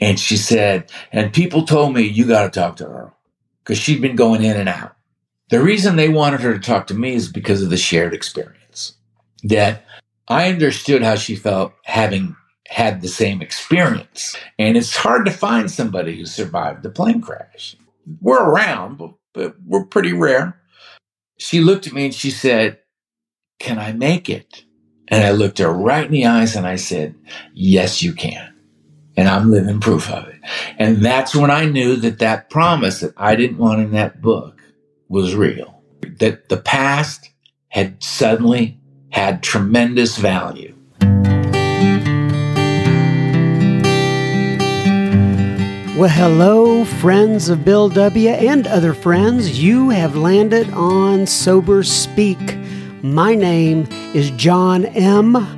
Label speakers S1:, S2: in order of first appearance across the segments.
S1: And she said, and people told me, you got to talk to her because she'd been going in and out. The reason they wanted her to talk to me is because of the shared experience that I understood how she felt having had the same experience. And it's hard to find somebody who survived the plane crash. We're around, but, we're pretty rare. She looked at me and she said, Can I make it? And I looked her right in the eyes and I said, Yes, you can. And I'm living proof of it. And that's when I knew that that promise that I didn't want in that book was real. That the past had suddenly had tremendous value.
S2: Well, hello, friends of Bill W. and other friends. You have landed on Sober Speak. My name is John M.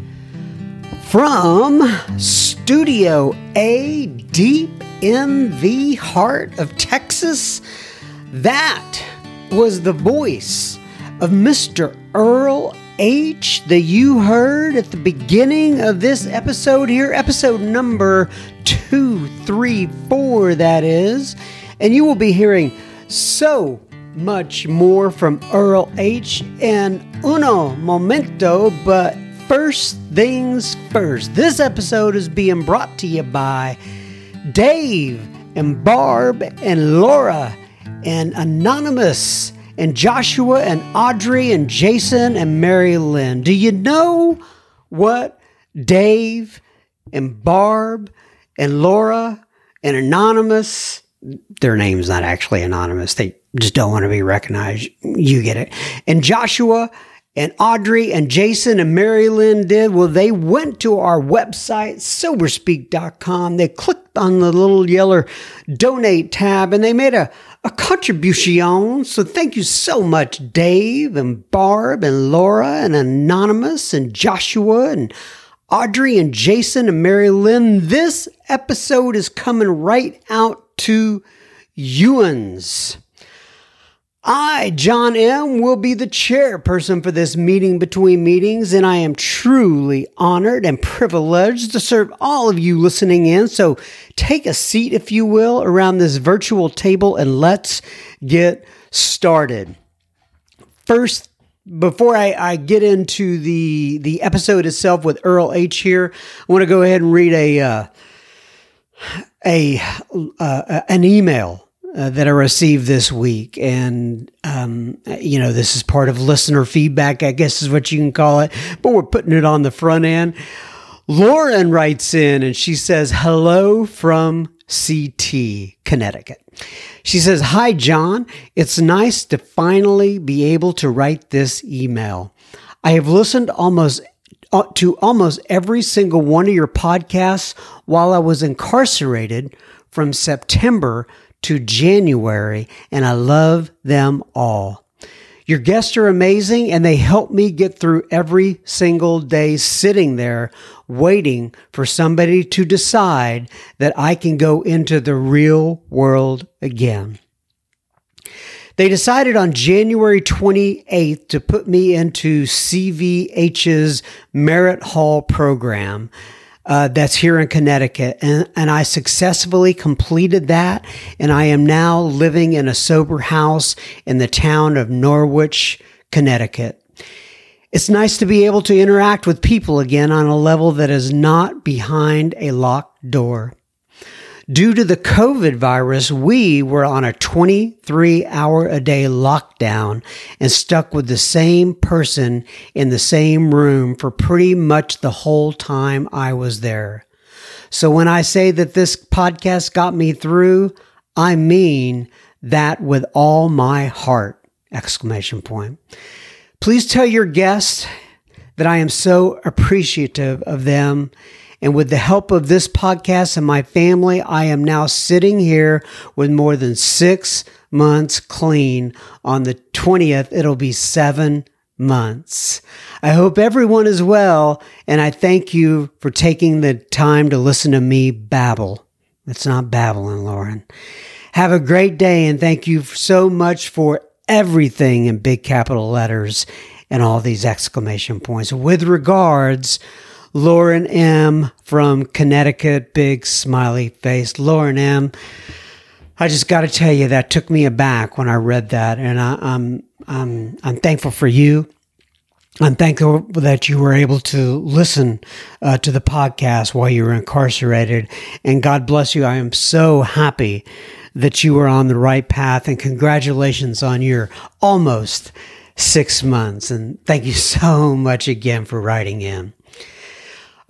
S2: From Studio A, deep in the heart of Texas, that was the voice of Mr. Earl H that you heard at the beginning of this episode here, episode number 234, that is. And you will be hearing so much more from Earl H. in Uno Momento, but first things first. This episode is being brought to you by Dave and Barb and Laura and Anonymous and Joshua and Audrey and Jason and Mary Lynn. Do you know what Dave and Barb and Laura and Anonymous, their name's not actually anonymous. They just don't want to be recognized. You get it. And Joshua and Audrey and Jason and Mary Lynn did, well, they went to our website, soberspeak.com. They clicked on the little yellow donate tab and they made a, a contribution. So thank you so much, Dave and Barb and Laura and Anonymous and Joshua and Audrey and Jason and Mary Lynn. This episode is coming right out to Ewan's. I, John M., will be the chairperson for this meeting between meetings, and I am truly honored and privileged to serve all of you listening in. So take a seat, if you will, around this virtual table and let's get started. First, before I, I get into the the episode itself with Earl H here, I want to go ahead and read a uh, a uh, an email uh, that I received this week. And, um, you know, this is part of listener feedback, I guess is what you can call it, but we're putting it on the front end. Lauren writes in and she says, Hello from CT, Connecticut. She says, Hi, John. It's nice to finally be able to write this email. I have listened almost uh, to almost every single one of your podcasts while I was incarcerated from September to January, and I love them all. Your guests are amazing, and they help me get through every single day sitting there waiting for somebody to decide that I can go into the real world again. They decided on January 28th to put me into CVH's Merritt Hall program uh, that's here in Connecticut. And, and I successfully completed that. And I am now living in a sober house in the town of Norwich, Connecticut. It's nice to be able to interact with people again on a level that is not behind a locked door. Due to the COVID virus, we were on a 23 hour a day lockdown and stuck with the same person in the same room for pretty much the whole time I was there. So when I say that this podcast got me through, I mean that with all my heart! Exclamation point. Please tell your guests that I am so appreciative of them and with the help of this podcast and my family, I am now sitting here with more than six months clean. On the 20th, it'll be seven months. I hope everyone is well, and I thank you for taking the time to listen to me babble. It's not babbling, Lauren. Have a great day, and thank you so much for everything in big capital letters and all these exclamation points. With regards, Lauren M. from Connecticut, big smiley face. Lauren M. I just got to tell you that took me aback when I read that, and I, I'm I'm I'm thankful for you. I'm thankful that you were able to listen uh, to the podcast while you were incarcerated, and God bless you. I am so happy that you were on the right path, and congratulations on your almost six months. And thank you so much again for writing in.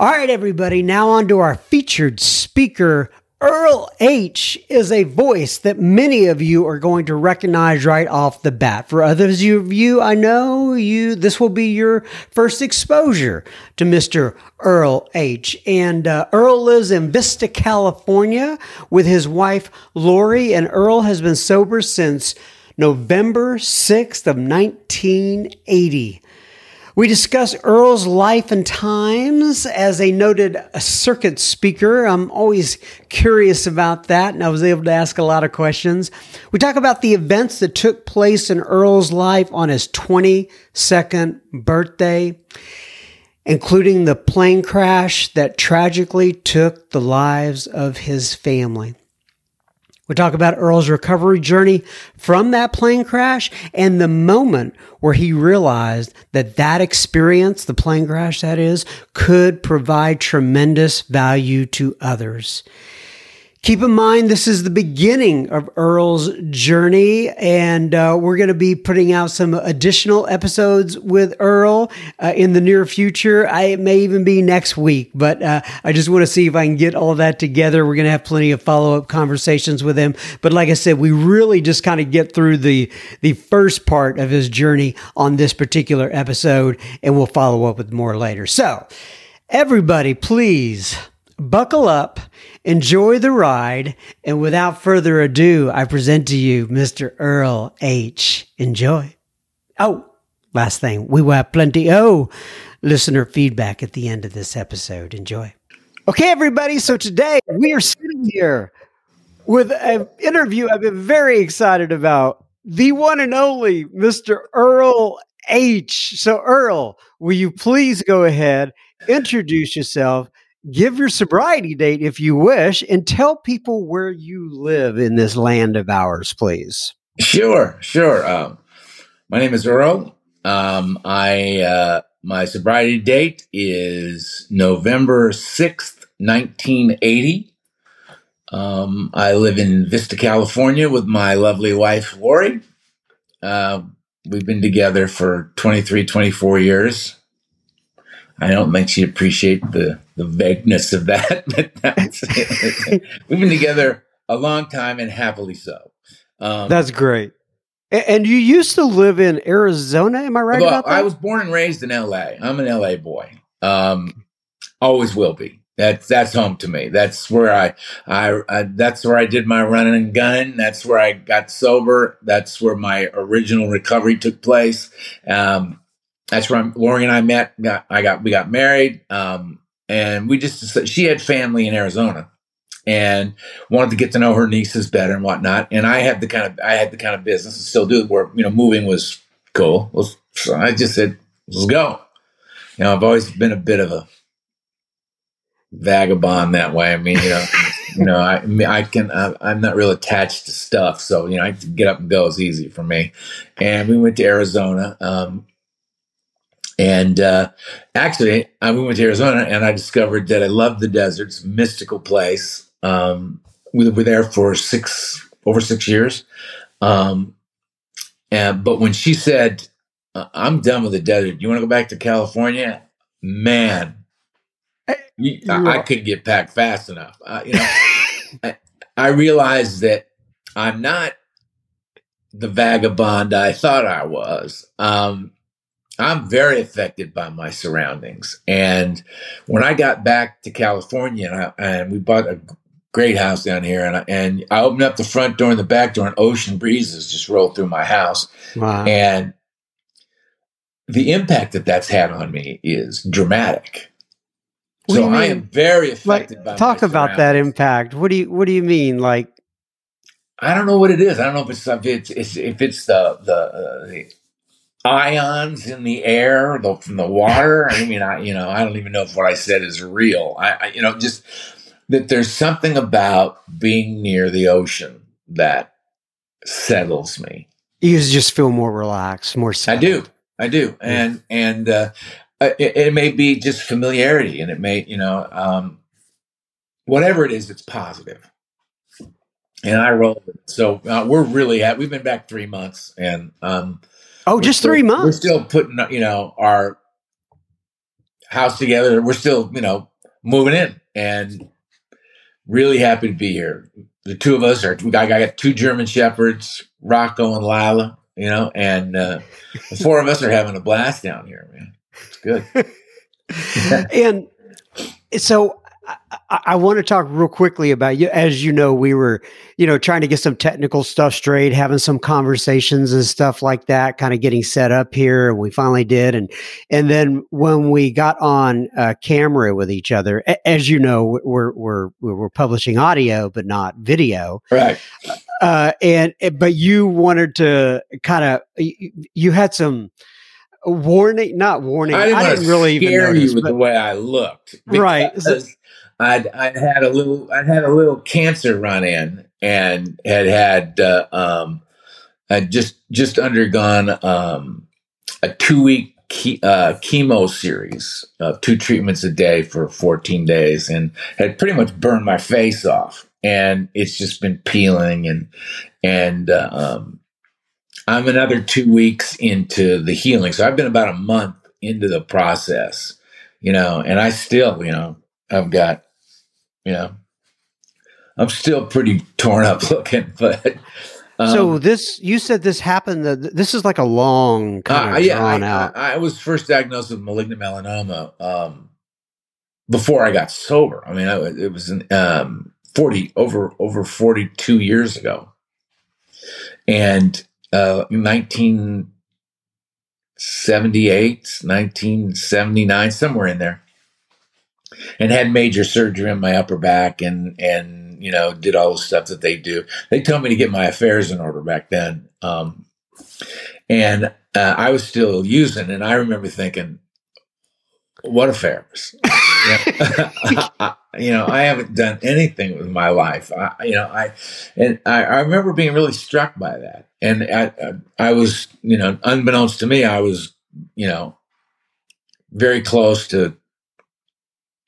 S2: All right, everybody, now on to our featured speaker. Earl H is a voice that many of you are going to recognize right off the bat. For others of you, I know you this will be your first exposure to Mr. Earl H. And uh, Earl lives in Vista, California, with his wife Lori, and Earl has been sober since November 6th of 1980. We discuss Earl's life and times as a noted circuit speaker. I'm always curious about that, and I was able to ask a lot of questions. We talk about the events that took place in Earl's life on his 22nd birthday, including the plane crash that tragically took the lives of his family. We talk about Earl's recovery journey from that plane crash and the moment where he realized that that experience, the plane crash that is, could provide tremendous value to others. Keep in mind, this is the beginning of Earl's journey, and uh, we're going to be putting out some additional episodes with Earl uh, in the near future. I, it may even be next week, but uh, I just want to see if I can get all that together. We're going to have plenty of follow up conversations with him. But like I said, we really just kind of get through the the first part of his journey on this particular episode, and we'll follow up with more later. So, everybody, please buckle up, enjoy the ride, and without further ado, I present to you Mr. Earl H. Enjoy. Oh, last thing, we will have plenty oh listener feedback at the end of this episode. Enjoy. Okay, everybody. So today we are sitting here with an interview I've been very excited about. The one and only Mr. Earl H. So, Earl, will you please go ahead, introduce yourself, give your sobriety date if you wish, and tell people where you live in this land of ours, please.
S1: Sure, sure. Um, my name is Earl. Um, I uh, my sobriety date is November sixth, nineteen eighty. Um, I live in Vista, California, with my lovely wife Lori. Uh, we've been together for 23, 24 years. I don't think she appreciate the the vagueness of that, but that's we've been together a long time and happily so.
S2: Um, that's great. And you used to live in Arizona, am I right about that?
S1: I was born and raised in LA. I'm an LA boy. Um, always will be. That's that's home to me. That's where I, I, I that's where I did my running and gunning. That's where I got sober. That's where my original recovery took place. Um, that's where I'm, Lori and I met. Got, I got we got married, um, and we just she had family in Arizona, and wanted to get to know her nieces better and whatnot. And I had the kind of I had the kind of business and still do where you know moving was cool. So I just said, let's go. You know, I've always been a bit of a vagabond that way. I mean, you know, you know, I I can I, am not real attached to stuff, so you know, I get up and go is easy for me. And we went to Arizona. Um, and uh, actually, I went to Arizona and I discovered that I love the desert. It's a mystical place. Um, we were there for six over six years. Um, and but when she said, "I'm done with the desert. You want to go back to California?" Man, you, I, I, couldn't get packed fast enough. Uh, you know, I, I realized that I'm not the vagabond I thought I was. Um, I'm very affected by my surroundings. And when I got back to California and, I, and we bought a great house down here, and I, and I opened up the front door and the back door, and ocean breezes just rolled through my house. Wow. And the impact that that's had on me is dramatic. What so I am very affected
S2: like,
S1: by.
S2: Talk about that impact. What do you What do you mean? Like,
S1: I don't know what it is. I don't know if it's if it's, if it's the the, uh, the ions in the air the, from the water. I mean, I you know I don't even know if what I said is real. I, I you know just that there's something about being near the ocean that settles me.
S2: You just feel more relaxed, more. Settled.
S1: I do, I do, and and uh, it, it, may be just familiarity, and it may you know um, whatever it is, it's positive. And I roll. So uh, we're really at. We've been back three months, and um,
S2: oh, just
S1: still,
S2: three months.
S1: We're still putting you know our house together. We're still you know moving in, and really happy to be here. The two of us are, I got two German Shepherds, Rocco and Lila, you know, and uh, the four of us are having a blast down here, man. It's good.
S2: and so I, I, want to talk real quickly about you. As you know, we were, you know, trying to get some technical stuff straight, having some conversations and stuff like that, kind of getting set up here, and we finally did. And and then when we got on uh, camera with each other, as you know, we're we're we're publishing audio but not video,
S1: right?
S2: Uh, and but you wanted to kind of you had some warning, not warning.
S1: I didn't,
S2: I
S1: didn't really scare even notice, you with the way I looked,
S2: right?
S1: I'd I'd had a little I'd had a little cancer run in and had had uh, um had just just undergone um a two week ke- uh, chemo series of two treatments a day for 14 days and had pretty much burned my face off. And it's just been peeling and and uh, um I'm another two weeks into the healing. So I've been about a month into the process you know and I still you know I've got know, I'm still pretty torn up looking, but.
S2: Um, so this, you said this happened. This is like a long kind of uh, yeah, drawn
S1: I,
S2: out.
S1: I, I, was first diagnosed with malignant melanoma um, before I got sober. I mean, I, it was in, um, forty over over forty two years ago, and uh, 1978, 1979, somewhere in there and had major surgery on my upper back and and you know did all the stuff that they do. They told me to get my affairs in order back then, um, and uh, I was still using. And I remember thinking, "What affairs?" you know, I haven't done anything with my life. I, you know, I and I, I remember being really struck by that. And I, I was, you know, unbeknownst to me, I was, you know, very close to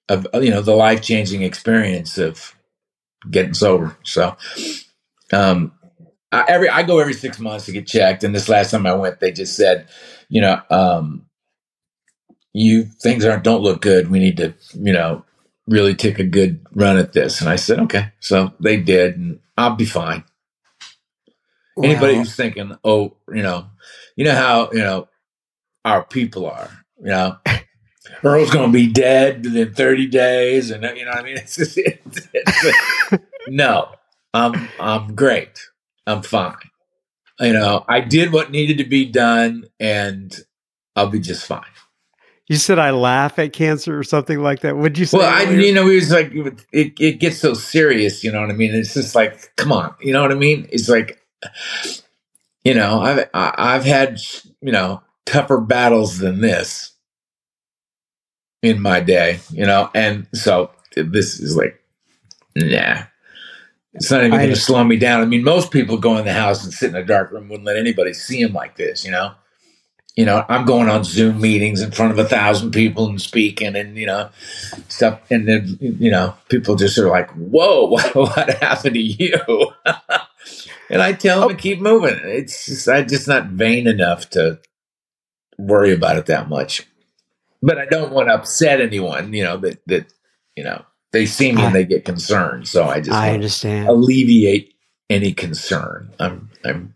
S1: of you know the life changing experience of getting sober. So, um, I, every I go every six months to get checked, and this last time I went, they just said, you know, um, you things aren't don't look good. We need to, you know, really take a good run at this. And I said, okay. So they did, and I'll be fine. Wow. Anybody who's thinking, oh, you know, you know how you know our people are, you know. Earl's going to be dead within 30 days. And, you know what I mean? It's just, it's, it's, no, I'm, I'm great. I'm fine. You know, I did what needed to be done and I'll be just fine.
S2: You said I laugh at cancer or something like that. Would you say?
S1: Well, I, you know, it was like it, it gets so serious. You know what I mean? It's just like, come on. You know what I mean? It's like, you know, I've I've had you know tougher battles than this, in my day, you know, and so this is like, nah. It's not even going to slow me down. I mean, most people go in the house and sit in a dark room, wouldn't let anybody see them like this, you know. you know, I'm going on Zoom meetings in front of a thousand people and speaking and, you know, stuff. And then, you know, people just are like, whoa, what, what happened to you? and I tell them oh. to keep moving. It's just, I'm just not vain enough to worry about it that much. But I don't want to upset anyone, you know, that, that, you know, they see me I, and they get concerned. So I just,
S2: I understand
S1: alleviate any concern. I'm, I'm,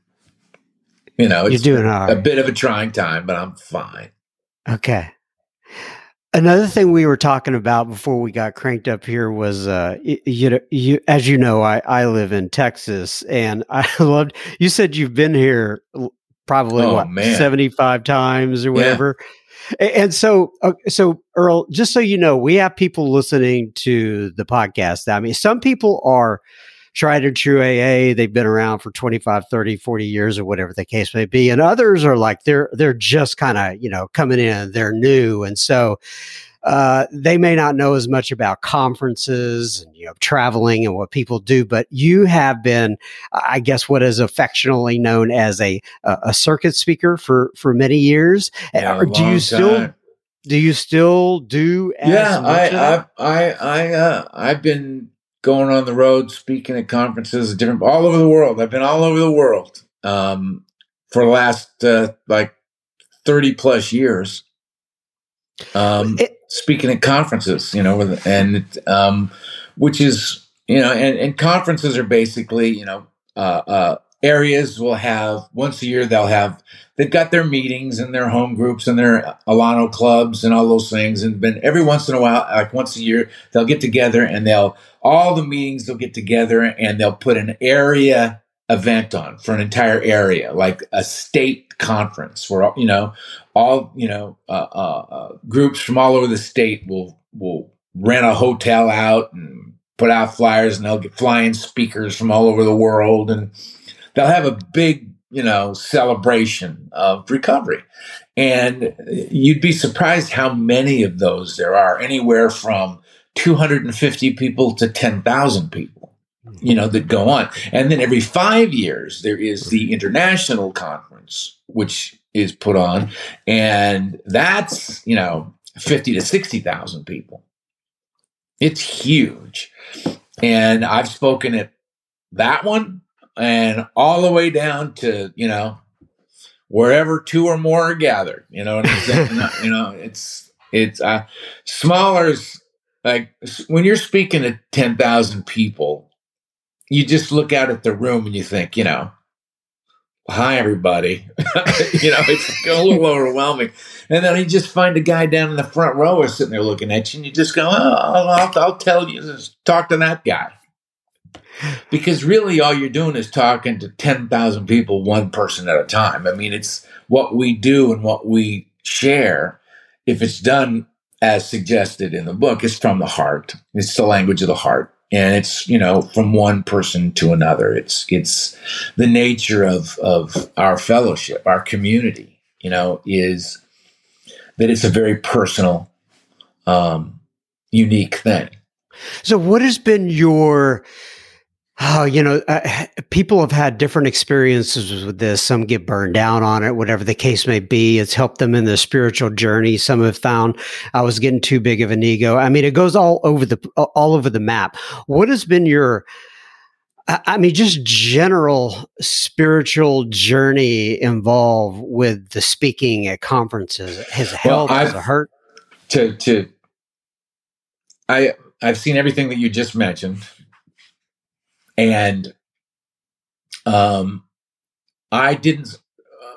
S1: you know,
S2: you're doing all right.
S1: a bit of a trying time, but I'm fine.
S2: Okay. Another thing we were talking about before we got cranked up here was, uh, you, know, you, as you know, I, I live in Texas and I loved, you said you've been here probably oh, what, man. 75 times or whatever. Yeah. And so, uh, so Earl, just so you know, we have people listening to the podcast. I mean, some people are tried and true AA. They've been around for 25, 30, 40 years or whatever the case may be. And others are like, they're, they're just kind of, you know, coming in, they're new. And so, uh, they may not know as much about conferences and you know traveling and what people do, but you have been, I guess, what is affectionately known as a a circuit speaker for for many years.
S1: Yeah,
S2: do you still
S1: time.
S2: do you still do?
S1: yeah, I, I I I uh, I've been going on the road, speaking at conferences, different all over the world. I've been all over the world um, for the last uh, like thirty plus years. Um, it, speaking at conferences, you know, and um, which is you know, and, and conferences are basically you know uh, uh, areas will have once a year they'll have they've got their meetings and their home groups and their Alano clubs and all those things, and then every once in a while, like once a year, they'll get together and they'll all the meetings they'll get together and they'll put an area event on for an entire area, like a state conference where you know all you know uh, uh, uh, groups from all over the state will will rent a hotel out and put out flyers, and they'll get flying speakers from all over the world, and they'll have a big you know celebration of recovery. And you'd be surprised how many of those there are, anywhere from 250 people to 10,000 people you know, that go on. And then every five years, there is the international conference, which is put on. And that's, you know, 50 to 60,000 people. It's huge. And I've spoken at that one and all the way down to, you know, wherever two or more are gathered, you know, what I'm saying? you know, it's, it's, uh, smaller like when you're speaking to 10,000 people, you just look out at the room and you think, you know, hi everybody. you know, it's a little overwhelming. And then you just find a guy down in the front row is sitting there looking at you, and you just go, oh, I'll, I'll tell you, just talk to that guy. Because really, all you're doing is talking to 10,000 people, one person at a time. I mean, it's what we do and what we share. If it's done as suggested in the book, it's from the heart. It's the language of the heart and it's you know from one person to another. It's it's the nature of of our fellowship our community you know is that it's a very personal um unique thing.
S2: So what has been your Oh, you know, uh, people have had different experiences with this. Some get burned down on it, whatever the case may be. It's helped them in their spiritual journey. Some have found I was getting too big of an ego. I mean, it goes all over the all over the map. What has been your I mean, just general spiritual journey involved with the speaking at conferences has helped, well, has hurt?
S1: To to I I've seen everything that you just mentioned and um, I didn't. Uh,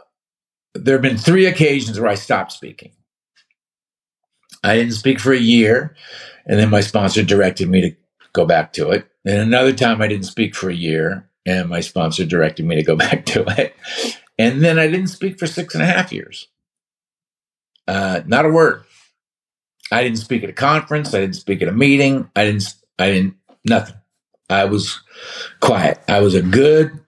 S1: there have been three occasions where I stopped speaking. I didn't speak for a year, and then my sponsor directed me to go back to it. And another time I didn't speak for a year, and my sponsor directed me to go back to it. And then I didn't speak for six and a half years. Uh, not a word. I didn't speak at a conference. I didn't speak at a meeting. I didn't. I didn't. Nothing. I was quiet. I was a good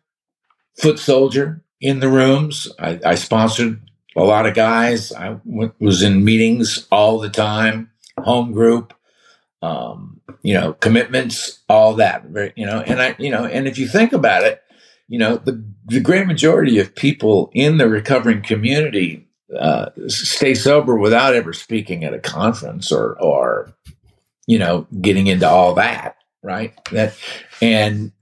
S1: foot soldier in the rooms. I, I sponsored a lot of guys. I was in meetings all the time, home group, um, you know, commitments, all that. You know, and I, you know, and if you think about it, you know, the the great majority of people in the recovering community uh, stay sober without ever speaking at a conference or or you know getting into all that right? That and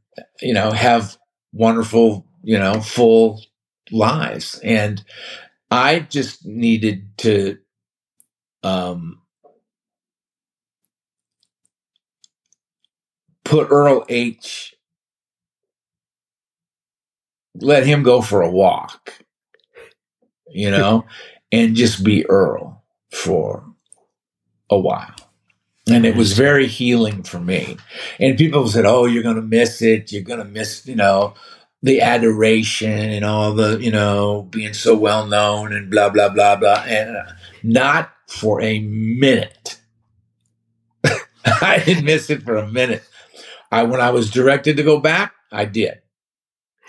S1: you know have wonderful you know full lives. And i just needed to um put earl h. Let him go for a walk you know, and just be Earl for a while. And it was mm-hmm. very healing for me. And people said, Oh, you're going to miss it. You're going to miss, you know, the adoration and all the, you know, being so well known and blah, blah, blah, blah. And uh, not for a minute. I didn't miss it for a minute. I, when I was directed to go back, I did.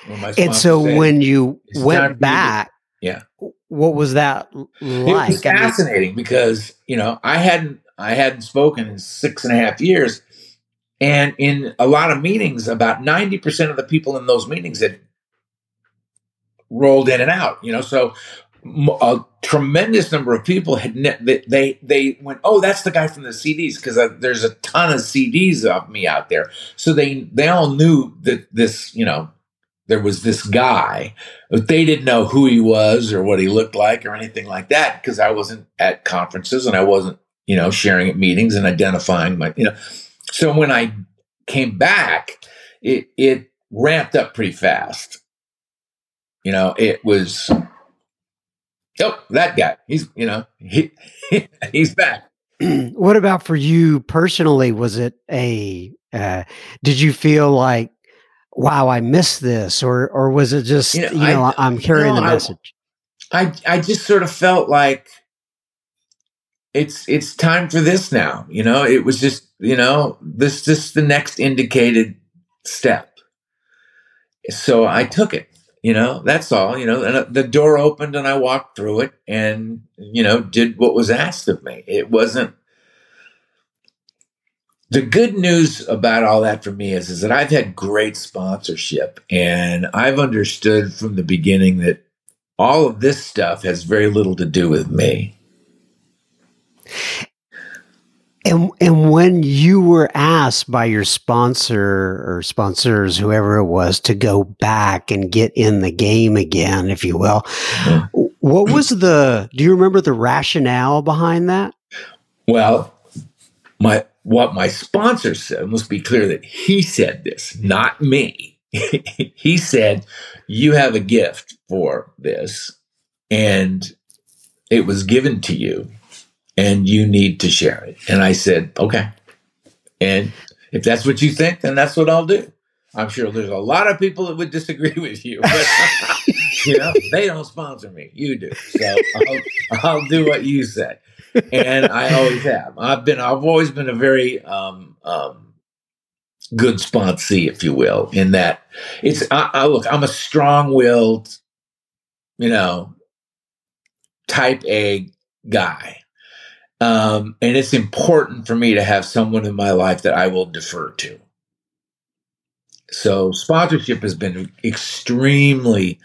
S2: And so said, when you went back,
S1: yeah.
S2: What was that like? It was
S1: fascinating I mean, because, you know, I hadn't I hadn't spoken in six and a half years. And in a lot of meetings, about 90% of the people in those meetings had rolled in and out, you know, so a tremendous number of people had ne- they they went oh that's the guy from the CDs because uh, there's a ton of CDs of me out there so they they all knew that this you know there was this guy, but they didn't know who he was or what he looked like or anything like that because I wasn't at conferences and I wasn't, you know, sharing at meetings and identifying my, you know. So when I came back, it it ramped up pretty fast. You know, it was oh that guy. He's you know he he's back.
S2: what about for you personally? Was it a uh, did you feel like wow, I missed this, or or was it just you know, you know I, am carrying no, the message?
S1: I I just sort of felt like it's it's time for this now. You know, it was just you know this just the next indicated step. So I took it. You know, that's all. You know, and uh, the door opened and I walked through it, and you know, did what was asked of me. It wasn't the good news about all that for me is, is that I've had great sponsorship and I've understood from the beginning that all of this stuff has very little to do with me.
S2: And and when you were asked by your sponsor or sponsors, whoever it was, to go back and get in the game again, if you will, mm-hmm. what was the? Do you remember the rationale behind that?
S1: Well, my what my sponsor said must be clear that he said this, not me. he said, You have a gift for this, and it was given to you, and you need to share it. And I said, Okay. And if that's what you think, then that's what I'll do. I'm sure there's a lot of people that would disagree with you, but you know, they don't sponsor me. You do. So I'll, I'll do what you say and I always have. I've been. I've always been a very um, um, good sponsee, if you will. In that, it's. I, I look. I'm a strong-willed, you know, type A guy, um, and it's important for me to have someone in my life that I will defer to. So sponsorship has been extremely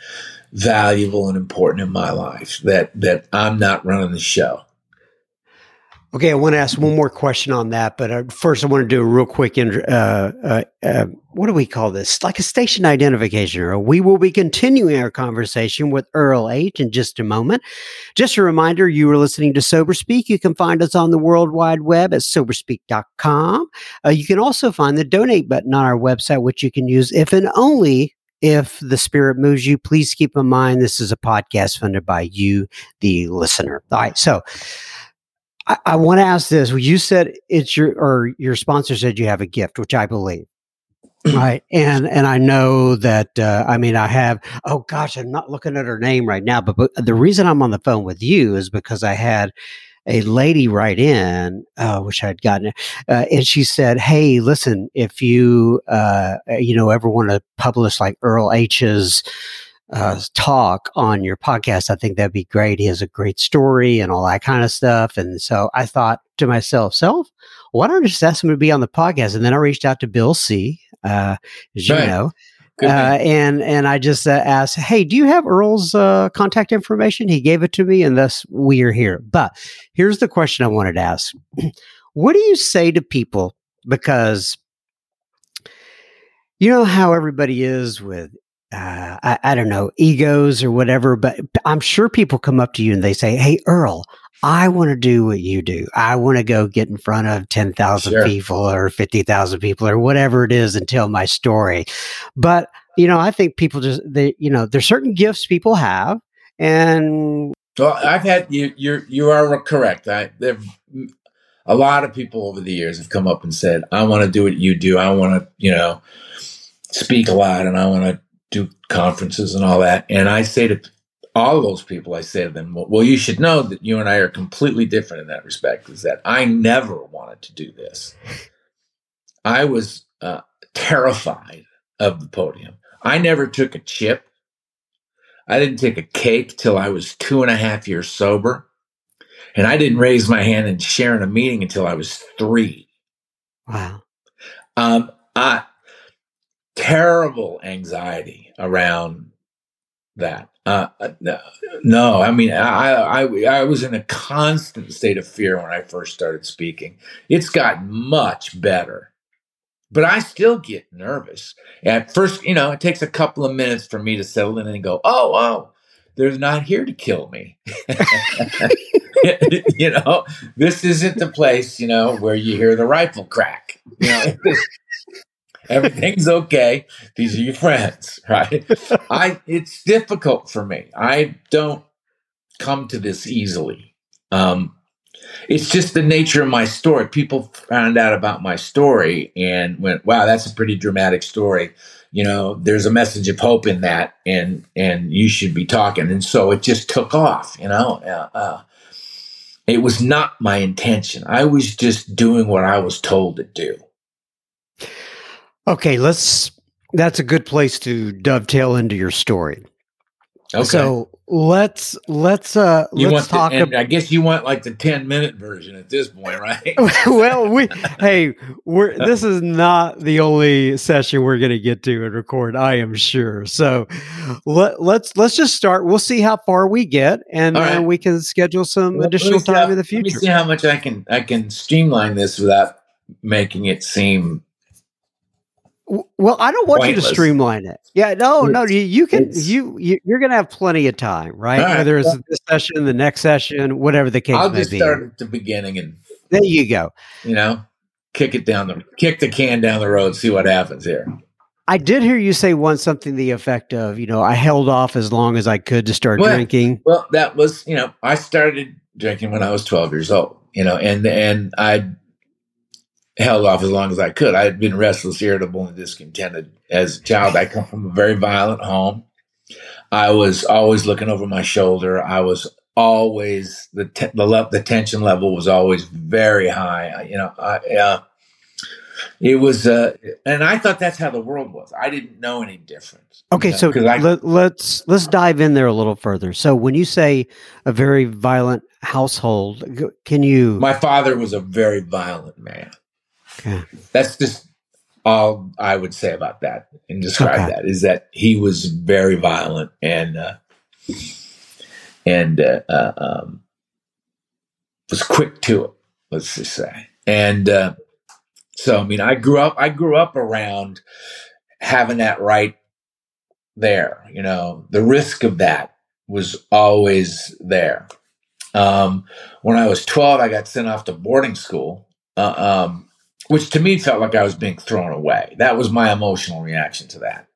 S1: valuable and important in my life. That that I'm not running the show.
S2: Okay, I want to ask one more question on that, but uh, first I want to do a real quick. Uh, uh, uh, what do we call this? Like a station identification. we will be continuing our conversation with Earl H in just a moment. Just a reminder, you are listening to Sober Speak. You can find us on the World Wide Web at soberspeak.com. Uh, you can also find the donate button on our website, which you can use if and only if the spirit moves you. Please keep in mind this is a podcast funded by you, the listener. All right, so. I, I want to ask this. You said it's your or your sponsor said you have a gift, which I believe. right and and i know that uh, i mean i have oh gosh i'm not looking at her name right now but, but the reason i'm on the phone with you is because i had a lady write in, uh, which I'd gotten, uh, and she said, "Hey, listen, if you uh, you know ever want to publish like Earl H's uh, talk on your podcast, I think that'd be great. He has a great story and all that kind of stuff. And so I thought to myself, self, why don't I just ask him to be on the podcast? And then I reached out to Bill C, uh, as you right. know, uh, and and I just uh, asked, "Hey, do you have Earl's uh, contact information?" He gave it to me, and thus we are here. But here's the question I wanted to ask: What do you say to people because you know how everybody is with uh, I, I, don't know egos or whatever but i'm sure people come up to you and they say hey earl i want to do what you do i want to go get in front of 10,000 sure. people or 50,000 people or whatever it is and tell my story but you know i think people just they you know there's certain gifts people have and
S1: well i've had you you're you are correct i there a lot of people over the years have come up and said, I want to do what you do. I want to, you know, speak a lot and I want to do conferences and all that. And I say to all those people, I say to them, well, you should know that you and I are completely different in that respect, is that I never wanted to do this. I was uh, terrified of the podium. I never took a chip. I didn't take a cake till I was two and a half years sober. And I didn't raise my hand and share in a meeting until I was three.
S2: Wow.
S1: Um, I, terrible anxiety around that. Uh, uh no, I mean, I, I, I was in a constant state of fear when I first started speaking. It's gotten much better, but I still get nervous. At first, you know, it takes a couple of minutes for me to settle in and go, oh, oh, they're not here to kill me. you know, this isn't the place, you know, where you hear the rifle crack. You know, everything's okay. These are your friends, right? I it's difficult for me. I don't come to this easily. Um, it's just the nature of my story. People found out about my story and went, "Wow, that's a pretty dramatic story." You know, there's a message of hope in that, and and you should be talking. And so it just took off. You know, uh, uh, it was not my intention. I was just doing what I was told to do.
S2: Okay, let's. That's a good place to dovetail into your story. Okay. So let's let's uh
S1: you
S2: let's
S1: talk. The, ab- I guess you want like the ten minute version at this point, right?
S2: well, we hey, we're this is not the only session we're going to get to and record. I am sure. So let let's let's just start. We'll see how far we get, and then we can schedule some well, additional time
S1: how,
S2: in the future. Let
S1: me see how much I can I can streamline this without making it seem
S2: well, I don't want Pointless. you to streamline it. Yeah, no, no, you, you can you, you are going to have plenty of time, right? right. Whether it's this session, the next session, whatever the case
S1: I'll
S2: may
S1: just
S2: be.
S1: start at the beginning and
S2: there you go.
S1: You know, kick it down the kick the can down the road, see what happens here.
S2: I did hear you say once something the effect of, you know, I held off as long as I could to start
S1: well,
S2: drinking.
S1: Well, that was, you know, I started drinking when I was 12 years old, you know, and and I held off as long as I could. I had been restless, irritable, and discontented as a child. I come from a very violent home. I was always looking over my shoulder. I was always the te- the le- the tension level was always very high. You know, I, uh, it was, uh, and I thought that's how the world was. I didn't know any difference.
S2: Okay, so I, let, let's let's dive in there a little further. So when you say a very violent household, can you?
S1: My father was a very violent man. Okay. That's just all I would say about that and describe okay. that is that he was very violent and uh, and uh, uh, um, was quick to it. Let's just say, and uh, so I mean, I grew up. I grew up around having that right there. You know, the risk of that was always there. Um, when I was twelve, I got sent off to boarding school. Uh, um, which to me felt like I was being thrown away. That was my emotional reaction to that.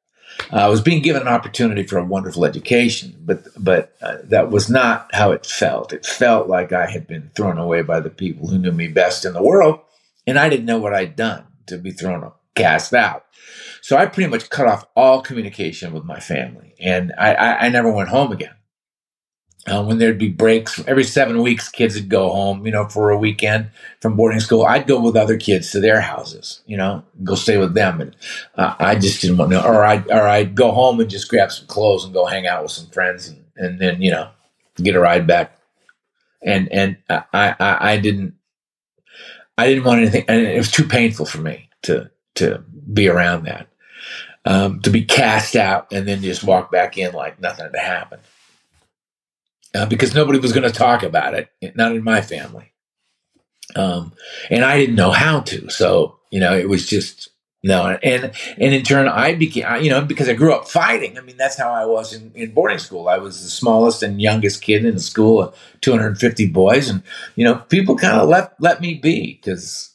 S1: Uh, I was being given an opportunity for a wonderful education, but but uh, that was not how it felt. It felt like I had been thrown away by the people who knew me best in the world, and I didn't know what I'd done to be thrown cast out. So I pretty much cut off all communication with my family, and I, I, I never went home again uh, when there'd be breaks every seven weeks kids would go home you know for a weekend from boarding school. I'd go with other kids to their houses you know go stay with them. And uh, i just didn't want to or i or i'd go home and just grab some clothes and go hang out with some friends and, and then you know get a ride back. And and I, I i didn't i didn't want anything and it was too painful for me to to be around that. Um, to be cast out and then just walk back in like nothing had happened. Uh, because nobody was going to talk about it, not in my family. Um, and I didn't know how to. So, you know, it was just, no. And, and in turn, I became, you know, because I grew up fighting. I mean, that's how I was in, in boarding school. I was the smallest and youngest kid in the school of 250 boys. And, you know, people kind of let, let me be because,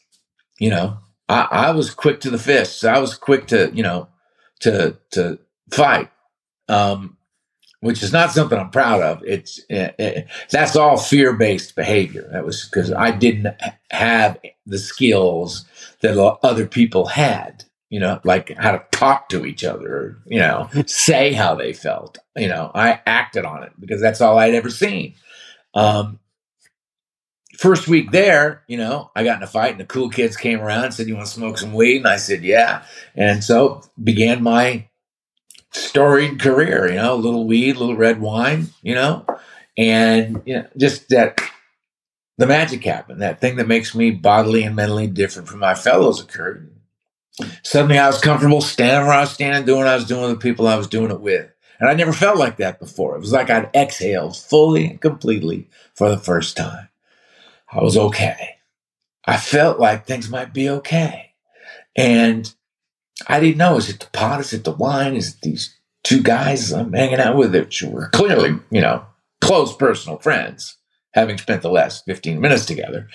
S1: you know, I, I was quick to the fists. I was quick to, you know, to to fight, um, which is not something I'm proud of. It's it, it, that's all fear based behavior. That was because I didn't have the skills that other people had. You know, like how to talk to each other. You know, say how they felt. You know, I acted on it because that's all I'd ever seen. Um, first week there, you know, I got in a fight and the cool kids came around and said, You want to smoke some weed? And I said, Yeah. And so began my storied career, you know, a little weed, a little red wine, you know, and you know, just that the magic happened. That thing that makes me bodily and mentally different from my fellows occurred. Suddenly I was comfortable standing where I was standing, doing what I was doing with the people I was doing it with. And I never felt like that before. It was like I'd exhaled fully and completely for the first time. I was okay. I felt like things might be okay. And I didn't know is it the pot? Is it the wine? Is it these two guys I'm hanging out with that were clearly, you know, close personal friends, having spent the last 15 minutes together,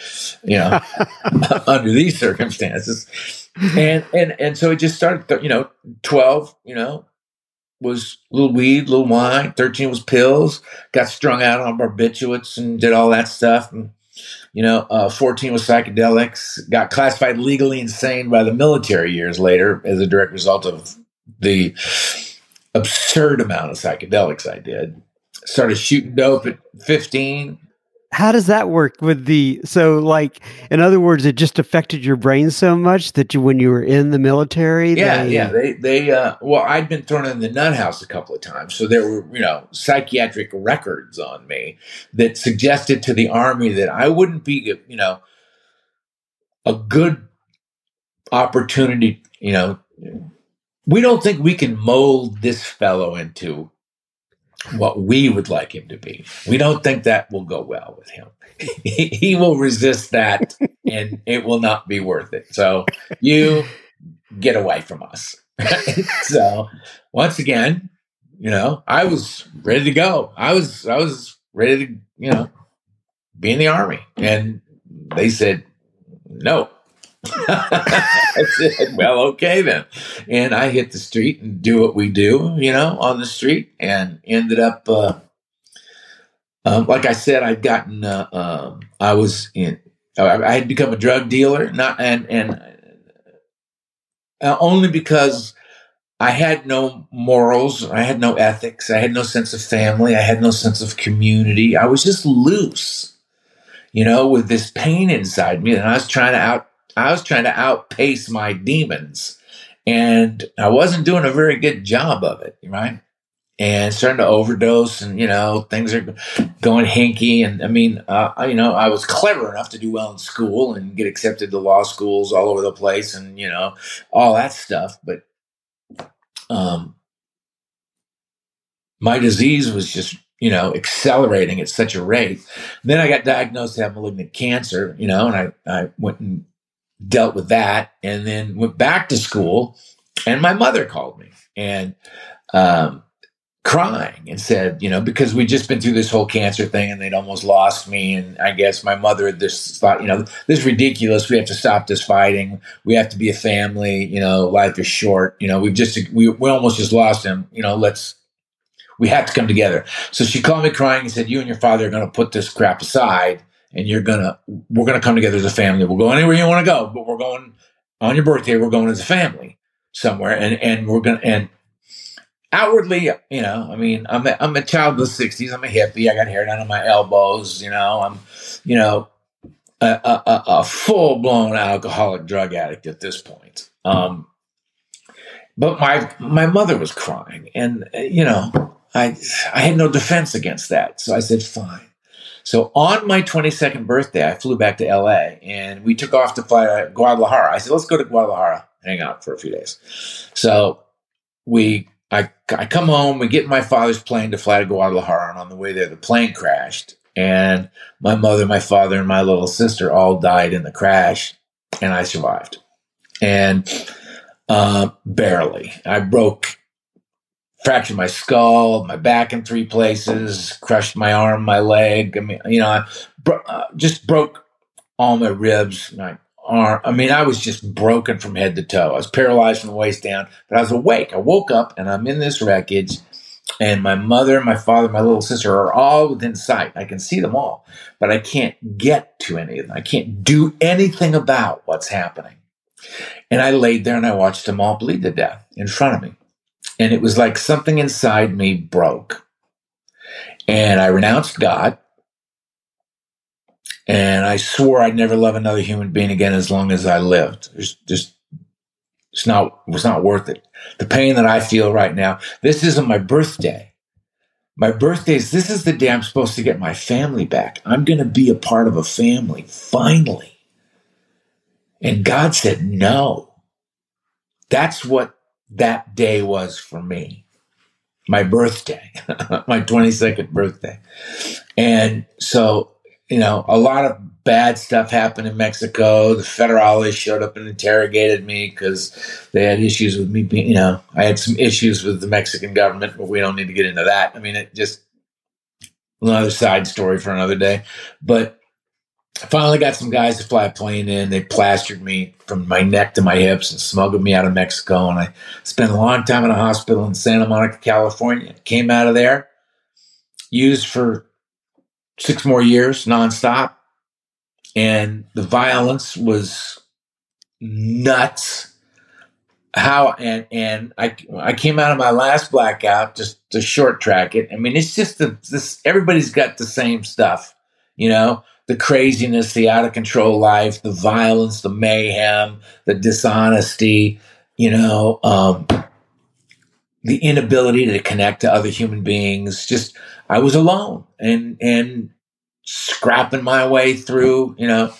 S1: you know, under these circumstances. And and and so it just started, you know, 12, you know, was a little weed, a little wine, 13 was pills, got strung out on barbiturates and did all that stuff. And you know, uh, 14 was psychedelics, got classified legally insane by the military years later as a direct result of the absurd amount of psychedelics I did. Started shooting dope at 15,
S2: how does that work with the so like in other words it just affected your brain so much that you when you were in the military
S1: yeah they, yeah they they uh well i'd been thrown in the nut house a couple of times so there were you know psychiatric records on me that suggested to the army that i wouldn't be you know a good opportunity you know. We don't think we can mold this fellow into what we would like him to be. We don't think that will go well with him. he will resist that and it will not be worth it. So you get away from us. so once again, you know, I was ready to go. I was I was ready to, you know, be in the army. And they said, no, I said, well, okay then. And I hit the street and do what we do, you know, on the street and ended up, uh, um, like I said, I'd gotten, uh, um, I was in, I had become a drug dealer, not, and, and uh, only because I had no morals, I had no ethics, I had no sense of family, I had no sense of community. I was just loose, you know, with this pain inside me, and I was trying to out I was trying to outpace my demons and I wasn't doing a very good job of it, right? And starting to overdose, and you know things are going hinky. And I mean, uh, you know, I was clever enough to do well in school and get accepted to law schools all over the place, and you know all that stuff. But um, my disease was just you know accelerating at such a rate. Then I got diagnosed to have malignant cancer, you know, and I I went and dealt with that and then went back to school and my mother called me and um, crying and said you know because we'd just been through this whole cancer thing and they'd almost lost me and i guess my mother had just thought you know this is ridiculous. We have to stop this fighting. We have to be a family. You know life is short. You know we've just we, we almost just lost him. You know let's we have to come together. So she called me crying and said you and your father are going to put this crap aside and you're gonna we're gonna come together as a family. We'll go anywhere you want to go, but we're going on your birthday. We're going as a family somewhere, and and we're gonna and outwardly, you know, I mean, I'm a, I'm a child of the '60s. I'm a hippie. I got hair down on my elbows. You know, I'm you know a, a, a full blown alcoholic drug addict at this point. Um, but my my mother was crying, and you know, I I had no defense against that, so I said, fine. So on my 22nd birthday, I flew back to LA and we took off to fly to Guadalajara. I said, let's go to Guadalajara, hang out for a few days. So we I, I come home, we get my father's plane to fly to Guadalajara, and on the way there, the plane crashed. And my mother, my father, and my little sister all died in the crash, and I survived. And uh, barely. I broke, fractured my skull, my back in three places, crushed my arm, my leg. I mean, you know, I bro- uh, just broke all my ribs, my arm. I mean, I was just broken from head to toe. I was paralyzed from the waist down, but I was awake. I woke up and I'm in this wreckage, and my mother, my father, my little sister are all within sight. I can see them all, but I can't get to any of them. I can't do anything about what's happening. And I laid there and I watched them all bleed to death in front of me. And it was like something inside me broke. And I renounced God. And I swore I'd never love another human being again as long as I lived. It's just, it's not, it's not worth it. The pain that I feel right now, this isn't my birthday. My birthday is, this is the day I'm supposed to get my family back. I'm going to be a part of a family, finally. And God said, no. That's what that day was for me. My birthday, my 22nd birthday. And so, you know, a lot of bad stuff happened in Mexico. The federales showed up and interrogated me because they had issues with me being, you know, I had some issues with the Mexican government, but we don't need to get into that. I mean, it just another side story for another day. But finally got some guys to fly a plane in. They plastered me from my neck to my hips and smuggled me out of Mexico. And I spent a long time in a hospital in Santa Monica, California. Came out of there, used for six more years nonstop. And the violence was nuts. How and and I I came out of my last blackout just to short track it. I mean, it's just the, this. Everybody's got the same stuff, you know the craziness, the out of control life, the violence, the mayhem, the dishonesty, you know, um, the inability to connect to other human beings. Just I was alone and and scrapping my way through, you know,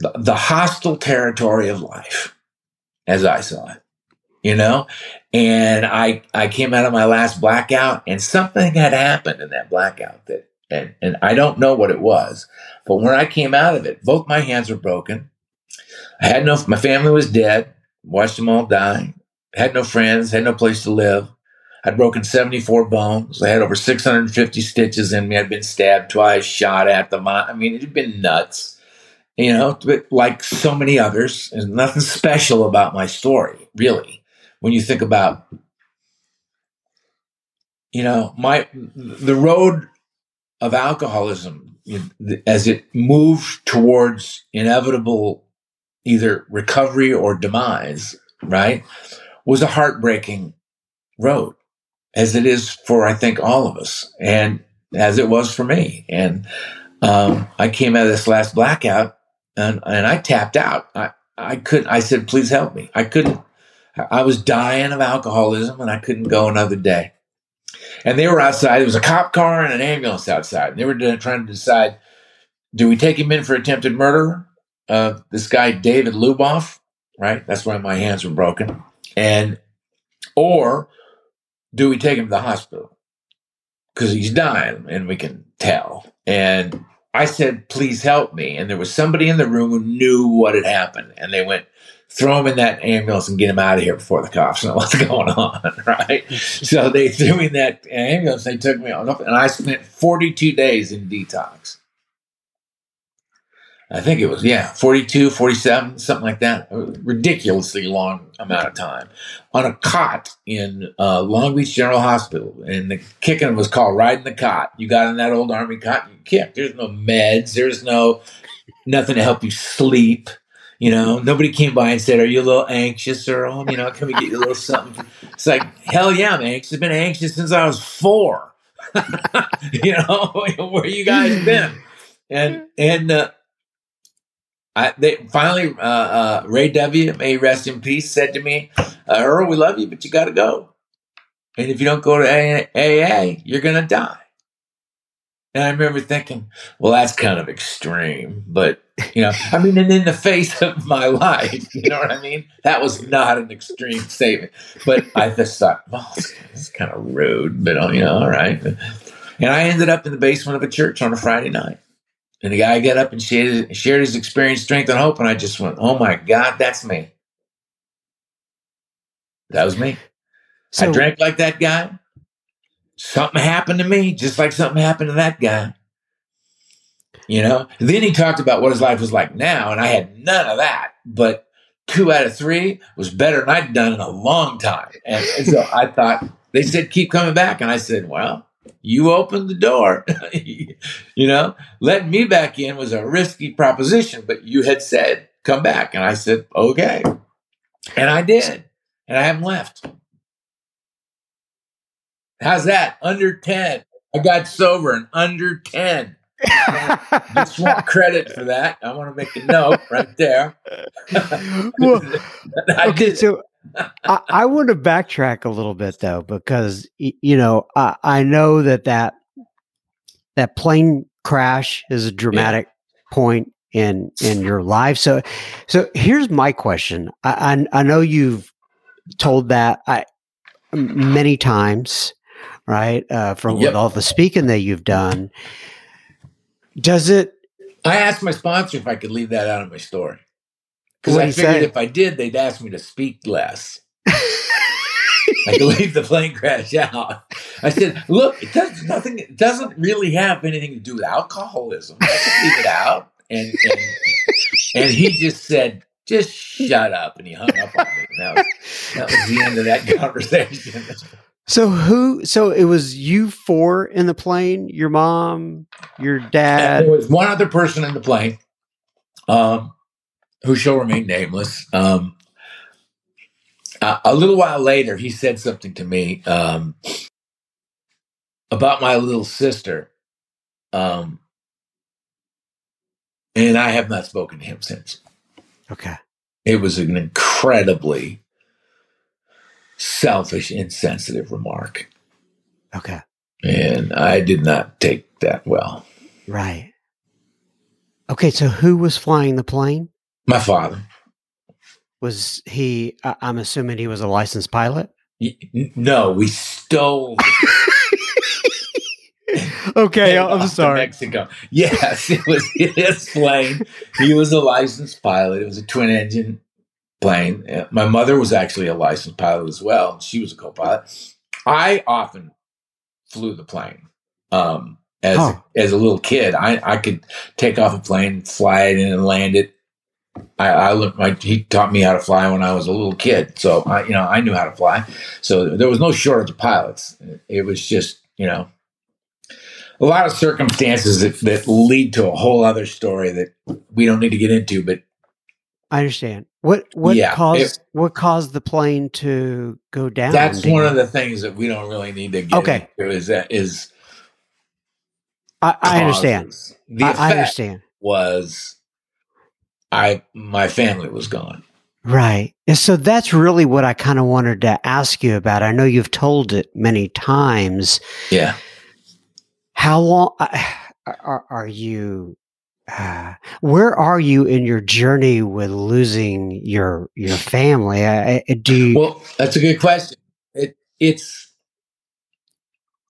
S1: the, the hostile territory of life, as I saw it. You know, and I I came out of my last blackout, and something had happened in that blackout that and, and I don't know what it was. But when I came out of it, both my hands were broken. I had no, my family was dead, watched them all die, had no friends, had no place to live. I'd broken 74 bones. I had over 650 stitches in me. I'd been stabbed twice, shot at the I mean, it had been nuts, you know, like so many others. There's nothing special about my story, really. When you think about, you know, my, the road of alcoholism as it moved towards inevitable either recovery or demise, right, was a heartbreaking road, as it is for, I think, all of us, and as it was for me. And um, I came out of this last blackout and, and I tapped out. I, I couldn't, I said, please help me. I couldn't, I was dying of alcoholism and I couldn't go another day and they were outside. There was a cop car and an ambulance outside. And they were trying to decide: do we take him in for attempted murder? Uh, this guy David Luboff, right? That's why my hands were broken. And or do we take him to the hospital because he's dying and we can tell? And I said, please help me. And there was somebody in the room who knew what had happened. And they went, throw him in that ambulance and get him out of here before the cops know what's going on, right? so they threw me in that ambulance. They took me on, and I spent 42 days in detox. I think it was, yeah, 42, 47, something like that. Ridiculously long amount of time on a cot in uh, Long Beach General Hospital. And the kicking was called riding the cot. You got in that old army cot, you kick. There's no meds, there's no nothing to help you sleep. You know, nobody came by and said, "Are you a little anxious, Earl? You know, can we get you a little something?" It's like, hell yeah, I'm anxious. I've been anxious since I was four. you know, where you guys been? And and uh, I they finally uh, uh, Ray W. May rest in peace said to me, uh, "Earl, we love you, but you got to go. And if you don't go to AA, you're gonna die." And I remember thinking, well, that's kind of extreme, but you know, I mean, and in the face of my life, you know what I mean? That was not an extreme statement, but I just thought, well, it's kind of rude, but oh, you know, all right. And I ended up in the basement of a church on a Friday night. And the guy got up and shared, shared his experience, strength, and hope. And I just went, oh my God, that's me. That was me. So, I drank like that guy. Something happened to me, just like something happened to that guy. You know? Then he talked about what his life was like now, and I had none of that. But two out of three was better than I'd done in a long time. And, and so I thought, they said, keep coming back. And I said, well, you opened the door. you know, letting me back in was a risky proposition, but you had said, come back. And I said, okay. And I did. And I haven't left. How's that? Under 10. I got sober in under 10. just want credit for that. I want to make a note right there.
S2: well, okay, so I, I, want to backtrack a little bit though, because you know I, I know that that that plane crash is a dramatic yeah. point in in your life. So, so here's my question. I I, I know you've told that I many times, right? Uh, from yep. all the speaking that you've done. Does it?
S1: I asked my sponsor if I could leave that out of my story. Because I figured if I did, they'd ask me to speak less. I could leave the plane crash out. I said, "Look, it does nothing. It doesn't really have anything to do with alcoholism. I can leave it out." And and, and he just said, "Just shut up," and he hung up on me. That was, that was the end of that conversation.
S2: So who? So it was you four in the plane. Your mom, your dad.
S1: And there was one other person in the plane. Um, who shall remain nameless. Um, uh, a little while later, he said something to me um, about my little sister. Um, and I have not spoken to him since.
S2: Okay.
S1: It was an incredibly selfish, insensitive remark.
S2: Okay.
S1: And I did not take that well.
S2: Right. Okay, so who was flying the plane?
S1: My father.
S2: Was he? I'm assuming he was a licensed pilot.
S1: No, we stole.
S2: okay, I'm sorry.
S1: Mexico. Yes, it was his plane. He was a licensed pilot. It was a twin engine plane. My mother was actually a licensed pilot as well. She was a co-pilot. I often flew the plane. Um, as oh. as a little kid, I I could take off a plane, fly it in, and land it I, I my, he taught me how to fly when I was a little kid. So I, you know, I knew how to fly. So there was no shortage of pilots. It was just, you know, a lot of circumstances that, that lead to a whole other story that we don't need to get into, but
S2: I understand. What what yeah, caused it, what caused the plane to go down?
S1: That's one of the things that we don't really need to get okay. into. Is that is
S2: I, I understand. The I, I understand.
S1: Was I my family was gone.
S2: Right. And so that's really what I kind of wanted to ask you about. I know you've told it many times.
S1: Yeah.
S2: How long uh, are, are you uh, where are you in your journey with losing your your family? I, do you,
S1: well, that's a good question. It it's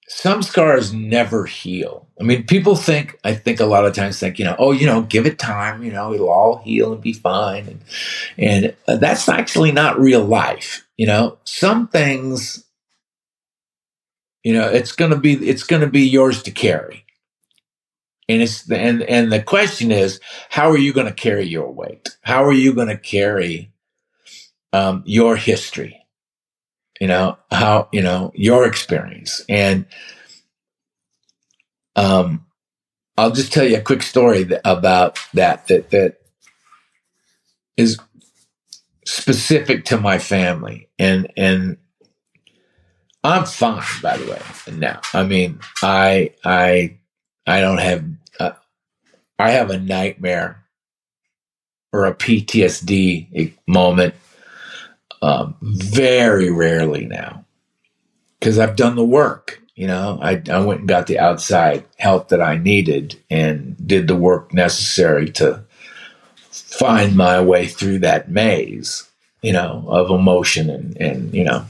S1: some scars never heal. I mean, people think, I think a lot of times think, you know, oh, you know, give it time, you know, it'll all heal and be fine. And, and uh, that's actually not real life. You know, some things, you know, it's to be, it's to be yours to carry. And it's, and, and the question is, how are you going to carry your weight? How are you going to carry um, your history? you know how you know your experience and um i'll just tell you a quick story that, about that that that is specific to my family and and i'm fine by the way now i mean i i i don't have i have a nightmare or a ptsd moment um, very rarely now. Because I've done the work You know, I, I went and got the outside help that I needed and did the work necessary to find my way through that maze, you know, of emotion and, and you know,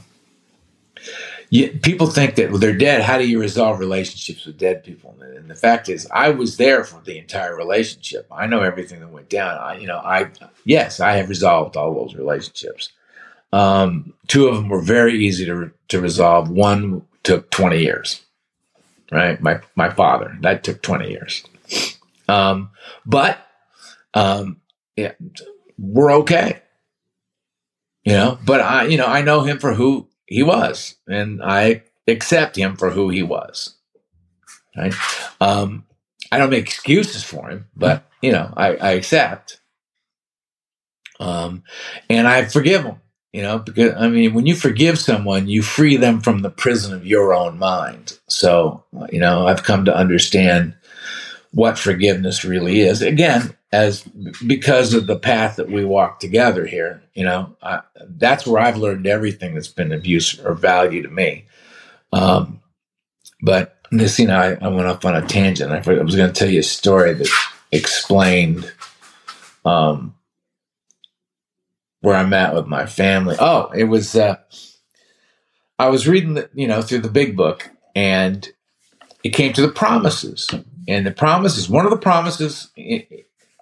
S1: you, people think that they're dead. How do you resolve relationships with dead people? And the fact is, I was there for the entire relationship. I know everything that went down. I, you know, I yes, I have resolved all those relationships. Um, two of them were very easy to to resolve. One took twenty years. Right, my my father that took twenty years. Um, but um, yeah, we're okay. You know, but I, you know, I know him for who he was, and I accept him for who he was. Right? Um, I don't make excuses for him, but you know, I, I accept. Um, and I forgive him. You know, because I mean, when you forgive someone, you free them from the prison of your own mind. So, you know, I've come to understand what forgiveness really is. Again, as because of the path that we walk together here, you know, I, that's where I've learned everything that's been of use or value to me. Um, but this, you know, I, I, went off on a tangent. I, was going to tell you a story that explained um, where I'm at with my family. Oh, it was, uh, I was reading, the, you know, through the big book and it came to the promises. And the promises, one of the promises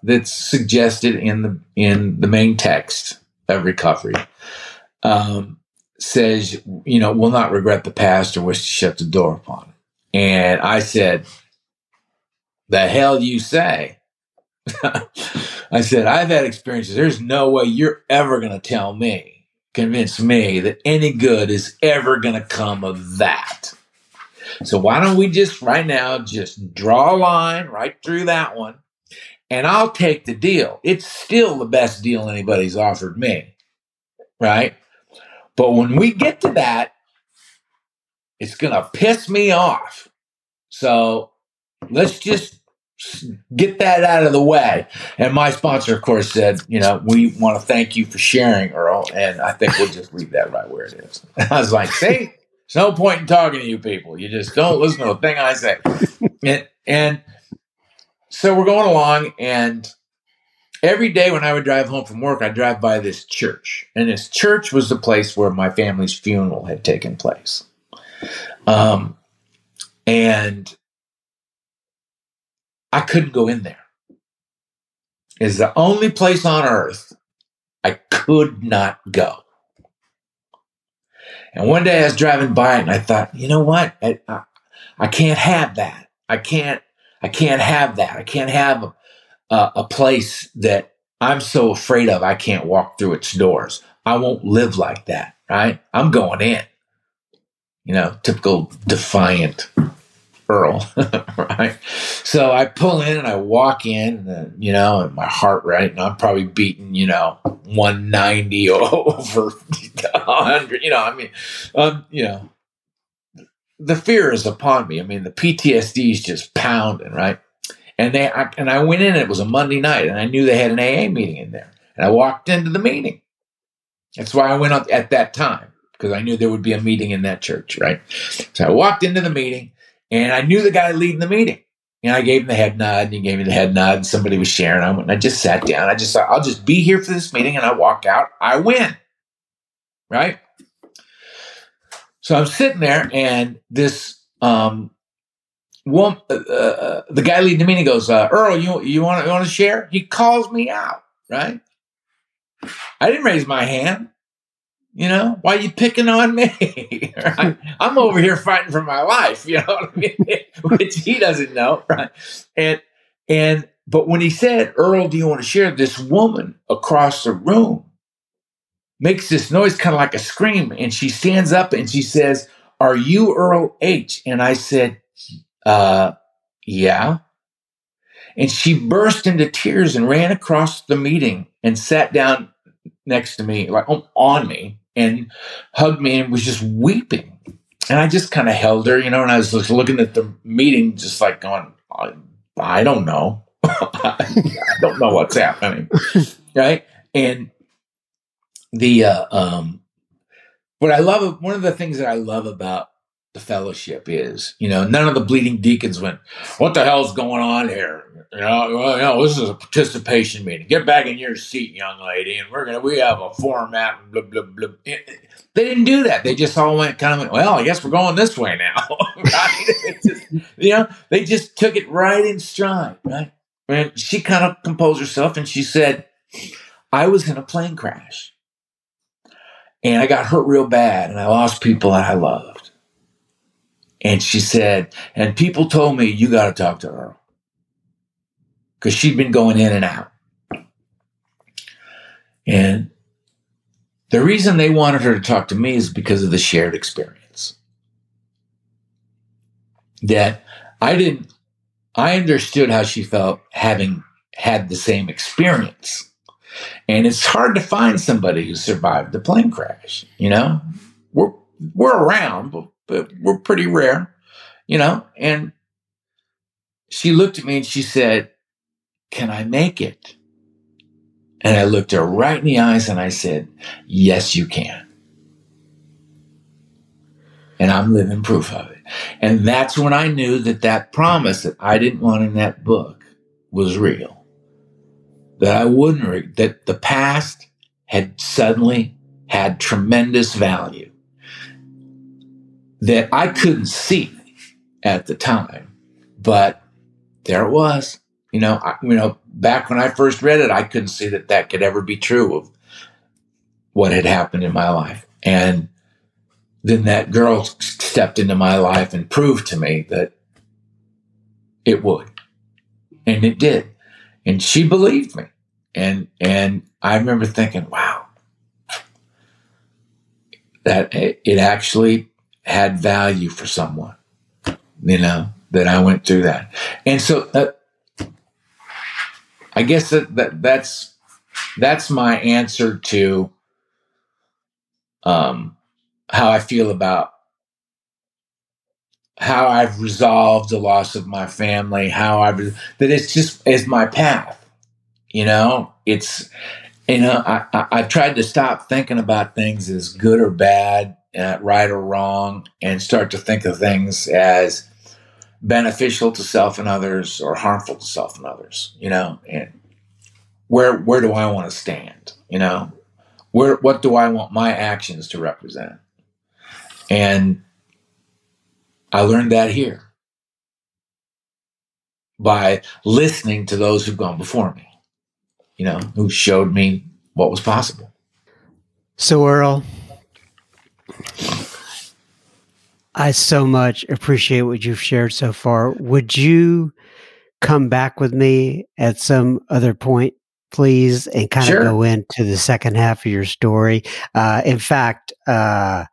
S1: that's suggested in the in the main text of recovery um, says, you know, will not regret the past or wish to shut the door upon it. And I said, the hell you say? I said, I've had experiences. There's no way you're ever going to tell me, convince me that any good is ever going to come of that. So why don't we just right now just draw a line right through that one and I'll take the deal. It's still the best deal anybody's offered me. Right? But when we get to that, it's going to piss me off. So let's just get that out of the way. And my sponsor, of course, said, you know, we want to thank you for sharing, Earl. And I think we'll just leave that right where it is. I was like, see, there's no point in talking to you people. You just don't listen to a thing I say. And, and so we're going along, and every day when I would drive home from work, I'd drive by this church. And this church was the place where my family's funeral had taken place. Um, and I couldn't go in there. It's the only place on earth I could not go. And one day I was driving by it and I thought, you know what? I, I, I can't have that. I can't, I can't have that. I can't have a, a, a place that I'm so afraid of I can't walk through its doors. I won't live like that, right? I'm going in. You know, typical defiant Earl, right? So I pull in and I walk in, and you know, and my heart rate, and I'm probably beating, you know, 190 over 100. You know, I mean, um, you know, the fear is upon me. I mean, the PTSD is just pounding, right? And they I, and I went in. It was a Monday night, and I knew they had an AA meeting in there. And I walked into the meeting. That's why I went on at that time because I knew there would be a meeting in that church, right? So I walked into the meeting, and I knew the guy leading the meeting. And I gave him the head nod, and he gave me the head nod, and somebody was sharing. I went and I just sat down. I just thought, I'll just be here for this meeting, and I walk out. I win, right? So I'm sitting there, and this um, one, uh, uh, the guy leading the meeting goes, uh, "Earl, you you want you want to share?" He calls me out, right? I didn't raise my hand. You know, why are you picking on me? right? I'm over here fighting for my life, you know what I mean? Which he doesn't know, right? And and but when he said, Earl, do you want to share? This woman across the room makes this noise kind of like a scream, and she stands up and she says, Are you Earl H? And I said, uh, yeah. And she burst into tears and ran across the meeting and sat down next to me, like on me, and hugged me and was just weeping. And I just kind of held her, you know, and I was just looking at the meeting, just like going, I, I don't know. I don't know what's happening. right. And the, uh, um, what I love, one of the things that I love about the fellowship is. You know, none of the bleeding deacons went, "What the hell's going on here?" You know, well, you know, this is a participation meeting. Get back in your seat, young lady, and we're gonna we have a format. Blah blah blah. They didn't do that. They just all went kind of went, well. I guess we're going this way now. right? just, you know, they just took it right in stride. Right? And she kind of composed herself, and she said, "I was in a plane crash." And I got hurt real bad, and I lost people that I loved. And she said, and people told me, you got to talk to Earl. Because she'd been going in and out. And the reason they wanted her to talk to me is because of the shared experience. That I didn't, I understood how she felt having had the same experience. And it's hard to find somebody who survived the plane crash, you know? We're, we're around, but but we're pretty rare, you know. And she looked at me and she said, Can I make it? And I looked her right in the eyes and I said, Yes, you can. And I'm living proof of it. And that's when I knew that that promise that I didn't want in that book was real. That I wouldn't, that the past had suddenly had tremendous value that I couldn't see at the time, but there it was. You know, I, you know, back when I first read it, I couldn't see that that could ever be true of what had happened in my life. And then that girl stepped into my life and proved to me that it would. And it did. And she believed me. And and I remember thinking, wow, that it actually had value for someone, you know, that I went through that. And so uh, I guess that, that that's that's my answer to um, how I feel about how I've resolved the loss of my family, how I've that it's just is my path. You know, it's you know I, I I've tried to stop thinking about things as good or bad uh, right or wrong and start to think of things as beneficial to self and others or harmful to self and others you know? And where where do i want to stand you know? Where what do i want my actions to represent? And i learned that here by listening to those who've gone before me you know who showed me what was possible
S2: so earl I so much appreciate what you've shared so far. Would you come back with me at some other point, please, and kind sure. of go into the second half of your story? Uh, in fact, uh,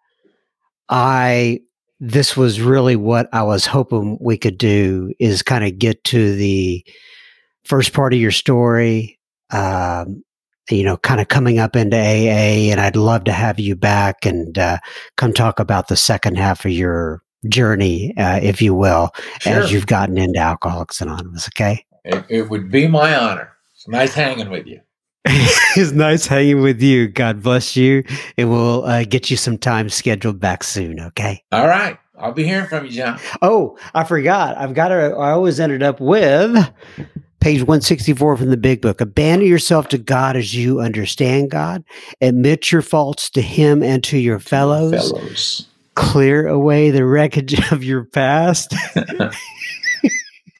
S2: I this was really what I was hoping we could do is kind of get to the first part of your story, um, you know, kind of coming up into AA, and I'd love to have you back and uh, come talk about the second half of your journey, uh, if you will, sure. as you've gotten into Alcoholics Anonymous. Okay.
S1: It, it would be my honor. It's nice hanging with you.
S2: it's nice hanging with you. God bless you. And we'll uh, get you some time scheduled back soon. Okay.
S1: All right. I'll be hearing from you, John.
S2: Oh, I forgot. I've got to, I always ended up with page 164 from the big book abandon yourself to god as you understand god admit your faults to him and to your fellows, fellows. clear away the wreckage of your past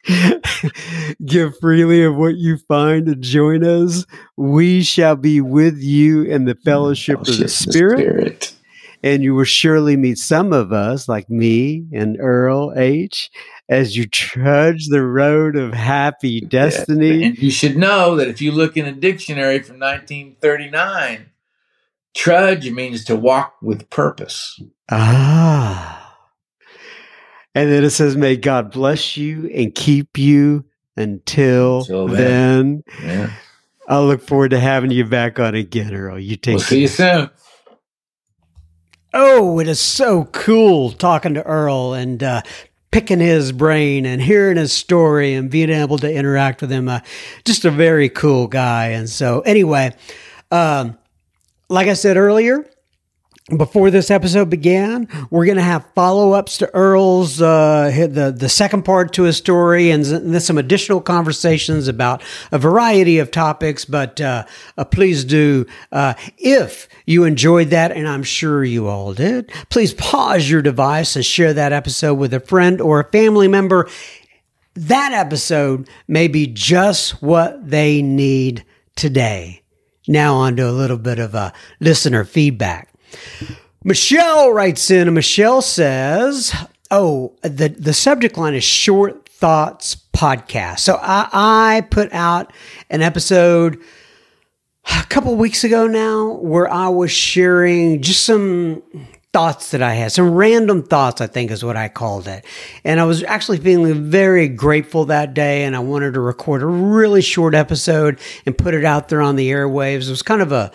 S2: give freely of what you find and join us we shall be with you in the fellowship, fellowship of the spirit. the spirit and you will surely meet some of us like me and earl h as you trudge the road of happy destiny.
S1: And you should know that if you look in a dictionary from 1939, trudge means to walk with purpose.
S2: Ah. And then it says, May God bless you and keep you until, until then. then. Yeah. I'll look forward to having you back on again, Earl. You take
S1: we'll care. see you soon.
S2: Oh, it is so cool talking to Earl and uh, picking his brain and hearing his story and being able to interact with him. Uh, just a very cool guy. And so, anyway, um, like I said earlier, before this episode began, we're going to have follow ups to Earl's uh, the the second part to his story, and then some additional conversations about a variety of topics. But uh, uh, please do, uh, if you enjoyed that, and I'm sure you all did, please pause your device and share that episode with a friend or a family member. That episode may be just what they need today. Now on to a little bit of a listener feedback. Michelle writes in, and Michelle says, Oh, the, the subject line is short thoughts podcast. So I, I put out an episode a couple weeks ago now where I was sharing just some thoughts that I had, some random thoughts, I think is what I called it. And I was actually feeling very grateful that day, and I wanted to record a really short episode and put it out there on the airwaves. It was kind of a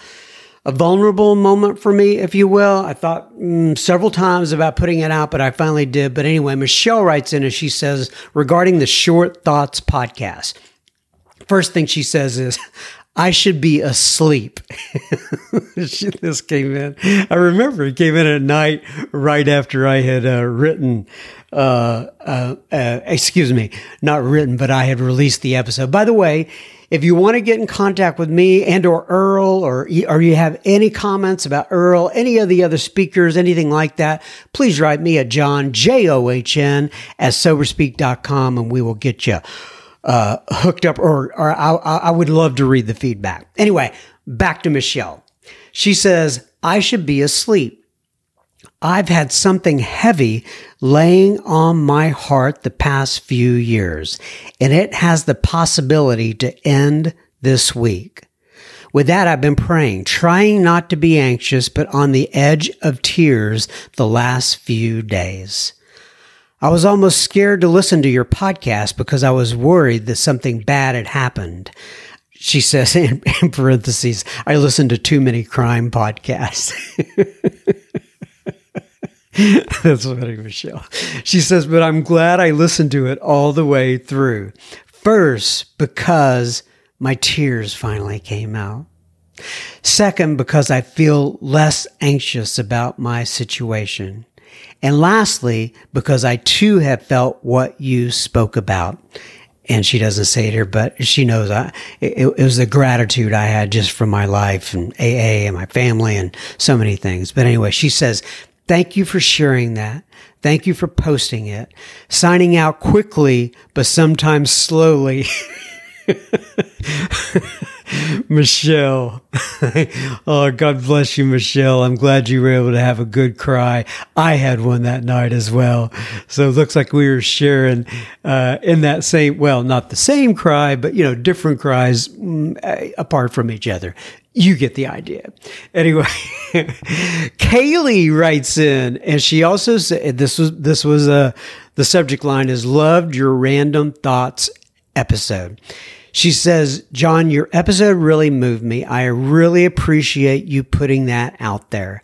S2: a vulnerable moment for me, if you will. I thought mm, several times about putting it out, but I finally did. But anyway, Michelle writes in and she says regarding the Short Thoughts podcast. First thing she says is, I should be asleep. this came in. I remember it came in at night right after I had uh, written, uh, uh, uh excuse me, not written, but I had released the episode. By the way, if you want to get in contact with me and or Earl or, or you have any comments about Earl, any of the other speakers, anything like that, please write me at John, J-O-H-N at soberspeak.com and we will get you uh, hooked up or, or I, I would love to read the feedback. Anyway, back to Michelle. She says, I should be asleep. I've had something heavy laying on my heart the past few years, and it has the possibility to end this week. With that, I've been praying, trying not to be anxious, but on the edge of tears the last few days. I was almost scared to listen to your podcast because I was worried that something bad had happened. She says in, parentheses, I listen to too many crime podcasts. That's funny, Michelle. She says, but I'm glad I listened to it all the way through. First, because my tears finally came out. Second, because I feel less anxious about my situation. And lastly, because I too have felt what you spoke about. And she doesn't say it here, but she knows I, it, it was the gratitude I had just for my life and AA and my family and so many things. But anyway, she says, Thank you for sharing that. Thank you for posting it. Signing out quickly, but sometimes slowly. Michelle. oh, God bless you, Michelle. I'm glad you were able to have a good cry. I had one that night as well. So it looks like we were sharing uh, in that same, well, not the same cry, but, you know, different cries mm, apart from each other. You get the idea. Anyway, Kaylee writes in, and she also said this was this was a uh, the subject line is loved your random thoughts episode. She says, John, your episode really moved me. I really appreciate you putting that out there.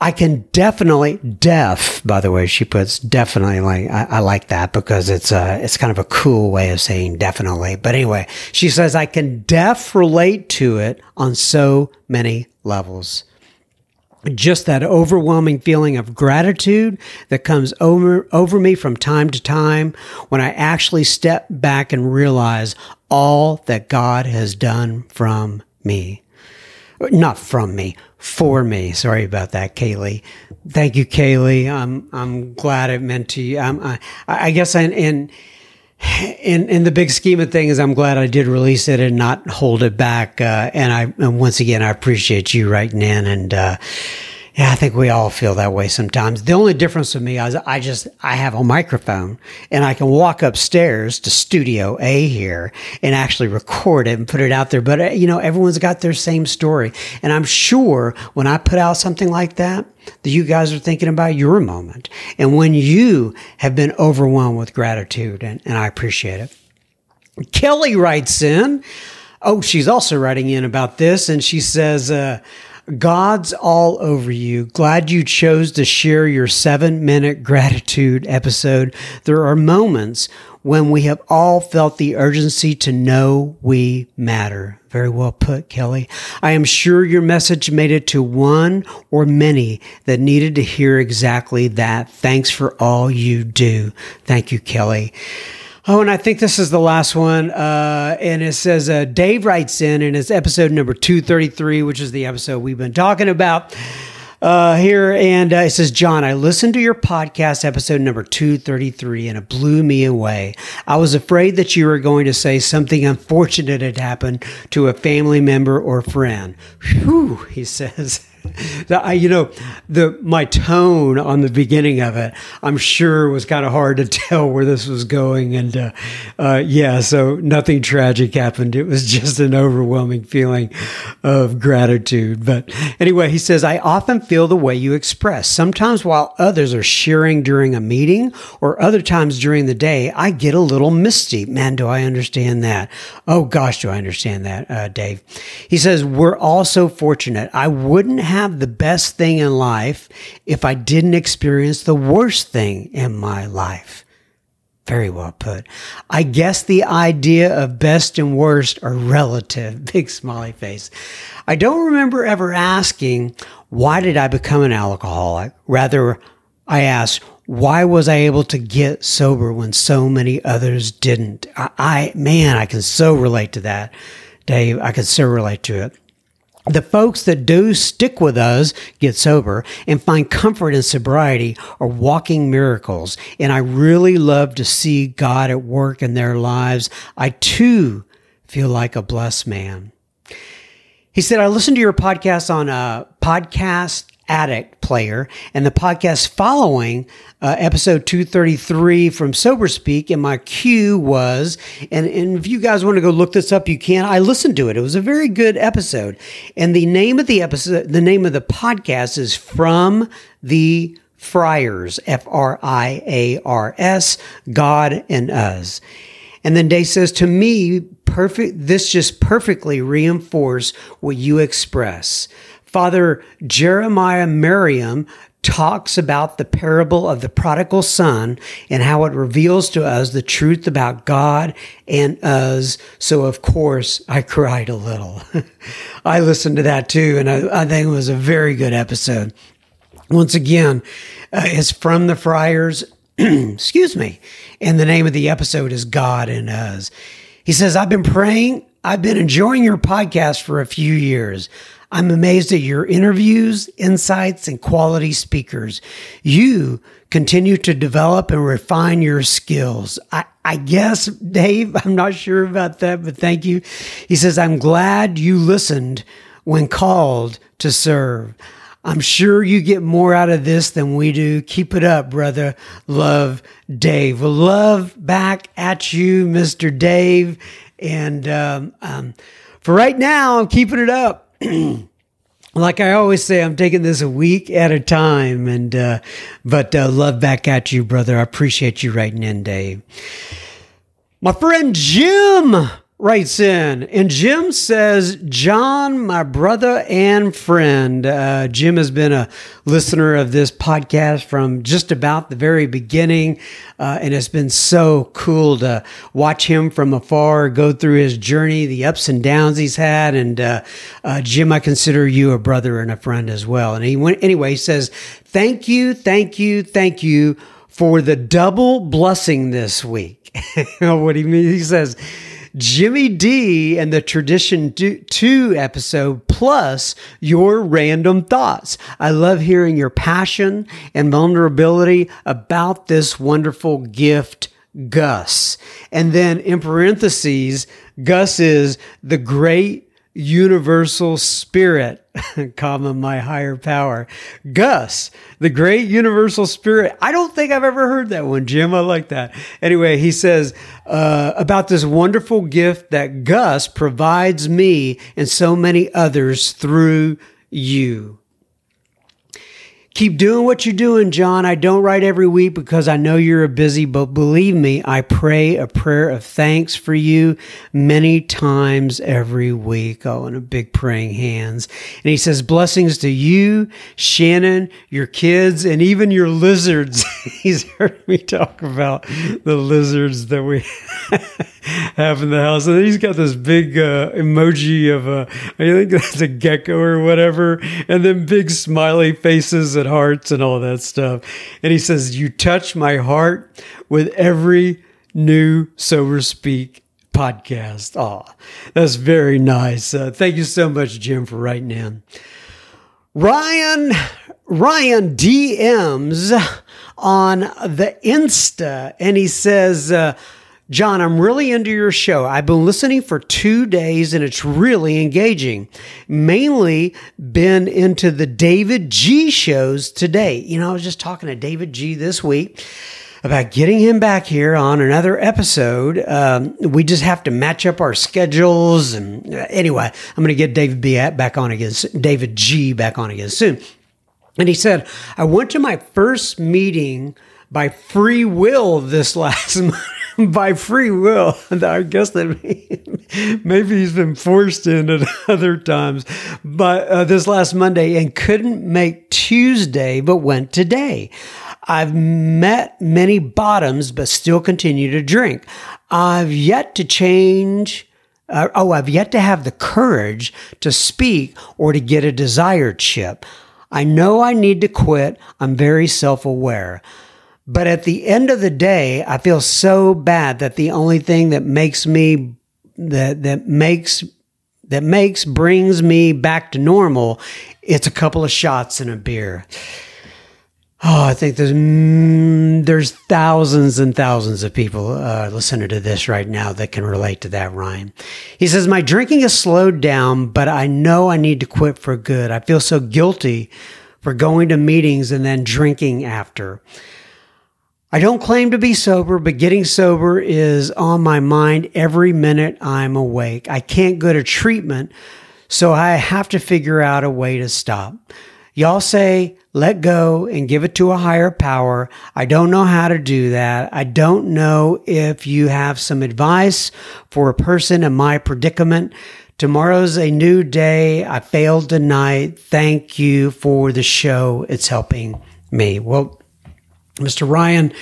S2: I can definitely deaf, by the way, she puts definitely like, I, I, like that because it's a, it's kind of a cool way of saying definitely. But anyway, she says, I can deaf relate to it on so many levels just that overwhelming feeling of gratitude that comes over over me from time to time when I actually step back and realize all that God has done from me. Not from me, for me. Sorry about that, Kaylee. Thank you, Kaylee. I'm I'm glad it meant to you. I'm, I, I guess I, in in in the big scheme of things, I'm glad I did release it and not hold it back. Uh, and I and once again, I appreciate you writing in and. Uh, yeah, I think we all feel that way sometimes. The only difference with me is I just I have a microphone and I can walk upstairs to Studio A here and actually record it and put it out there. But uh, you know, everyone's got their same story, and I'm sure when I put out something like that, that you guys are thinking about your moment and when you have been overwhelmed with gratitude, and, and I appreciate it. Kelly writes in. Oh, she's also writing in about this, and she says. Uh, God's all over you. Glad you chose to share your seven minute gratitude episode. There are moments when we have all felt the urgency to know we matter. Very well put, Kelly. I am sure your message made it to one or many that needed to hear exactly that. Thanks for all you do. Thank you, Kelly. Oh, and I think this is the last one. Uh, and it says uh, Dave writes in, and it's episode number 233, which is the episode we've been talking about uh, here. And uh, it says, John, I listened to your podcast episode number 233, and it blew me away. I was afraid that you were going to say something unfortunate had happened to a family member or friend. Whew, he says. I, you know, the my tone on the beginning of it, I'm sure was kind of hard to tell where this was going, and uh, uh, yeah, so nothing tragic happened. It was just an overwhelming feeling of gratitude. But anyway, he says, I often feel the way you express. Sometimes while others are sharing during a meeting, or other times during the day, I get a little misty. Man, do I understand that? Oh gosh, do I understand that, uh, Dave? He says, we're all so fortunate. I wouldn't have have the best thing in life if I didn't experience the worst thing in my life. Very well put. I guess the idea of best and worst are relative. Big smiley face. I don't remember ever asking, why did I become an alcoholic? Rather, I asked, why was I able to get sober when so many others didn't? I, I man, I can so relate to that, Dave. I can so relate to it the folks that do stick with us get sober and find comfort in sobriety are walking miracles. And I really love to see God at work in their lives. I too feel like a blessed man. He said, I listened to your podcast on a podcast addict player. And the podcast following uh, episode 233 from sober speak and my cue was and, and if you guys want to go look this up you can. I listened to it. It was a very good episode. And the name of the episode the name of the podcast is from the friars f-r-i-a-r-s god and us. And then Dave says, to me, perfect, this just perfectly reinforce what you express. Father Jeremiah Merriam talks about the parable of the prodigal son and how it reveals to us the truth about God and us. So, of course, I cried a little. I listened to that too, and I, I, think it was a very good episode. Once again, uh, it's from the Friars. Excuse me. And the name of the episode is God and Us. He says, I've been praying. I've been enjoying your podcast for a few years. I'm amazed at your interviews, insights, and quality speakers. You continue to develop and refine your skills. I, I guess, Dave, I'm not sure about that, but thank you. He says, I'm glad you listened when called to serve. I'm sure you get more out of this than we do. Keep it up, brother. Love, Dave. Well, love back at you, Mr. Dave. And um, um, for right now, I'm keeping it up. like I always say, I'm taking this a week at a time. And uh, but uh, love back at you, brother. I appreciate you writing in, Dave. My friend Jim writes in, and Jim says, John, my brother and friend. Uh, Jim has been a listener of this podcast from just about the very beginning, uh, and it's been so cool to watch him from afar go through his journey, the ups and downs he's had. And uh, uh Jim, I consider you a brother and a friend as well. And he went anyway. He says, "Thank you, thank you, thank you." For the double blessing this week. what he means, he says, Jimmy D and the Tradition 2 episode, plus your random thoughts. I love hearing your passion and vulnerability about this wonderful gift. Gus. And then in parentheses, Gus is the great universal spirit, comma, my higher power. Gus, the great universal spirit. I don't think I've ever heard that one, Jim. I like that. Anyway, he says uh, about this wonderful gift that Gus provides me and so many others through you. Keep doing what you're doing, John. I don't write every week because I know you're a busy, but believe me, I pray a prayer of thanks for you many times every week. Oh, and a big praying hands. And he says, Blessings to you, Shannon, your kids, and even your lizards. He's heard me talk about the lizards that we have in the house. And he's got this big uh, emoji of a, I think that's a gecko or whatever, and then big smiley faces hearts and all that stuff. And he says, You touch my heart with every new Sober Speak podcast. Oh, that's very nice. Uh, thank you so much, Jim, for writing in. Ryan, Ryan DMs on the Insta, and he says, uh, John, I'm really into your show. I've been listening for two days and it's really engaging. Mainly been into the David G shows today. You know, I was just talking to David G this week about getting him back here on another episode. Um, we just have to match up our schedules. And uh, anyway, I'm going to get David B back on again, David G back on again soon. And he said, I went to my first meeting by free will this last month. by free will. I guess that maybe he's been forced in at other times. But uh, this last Monday and couldn't make Tuesday, but went today. I've met many bottoms, but still continue to drink. I've yet to change. Uh, oh, I've yet to have the courage to speak or to get a desired chip. I know I need to quit. I'm very self aware. But at the end of the day, I feel so bad that the only thing that makes me that that makes that makes brings me back to normal, it's a couple of shots and a beer. Oh, I think there's mm, there's thousands and thousands of people uh, listening to this right now that can relate to that rhyme. He says, "My drinking has slowed down, but I know I need to quit for good. I feel so guilty for going to meetings and then drinking after." I don't claim to be sober, but getting sober is on my mind every minute I'm awake. I can't go to treatment, so I have to figure out a way to stop. Y'all say, let go and give it to a higher power. I don't know how to do that. I don't know if you have some advice for a person in my predicament. Tomorrow's a new day. I failed tonight. Thank you for the show. It's helping me. Well, Mr. Ryan,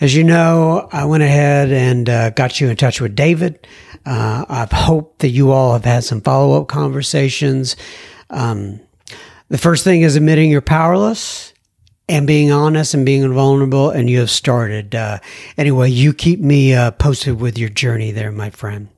S2: as you know, I went ahead and uh, got you in touch with David. Uh, I've hoped that you all have had some follow up conversations. Um, the first thing is admitting you're powerless and being honest and being vulnerable, and you have started. Uh, anyway, you keep me uh, posted with your journey there, my friend.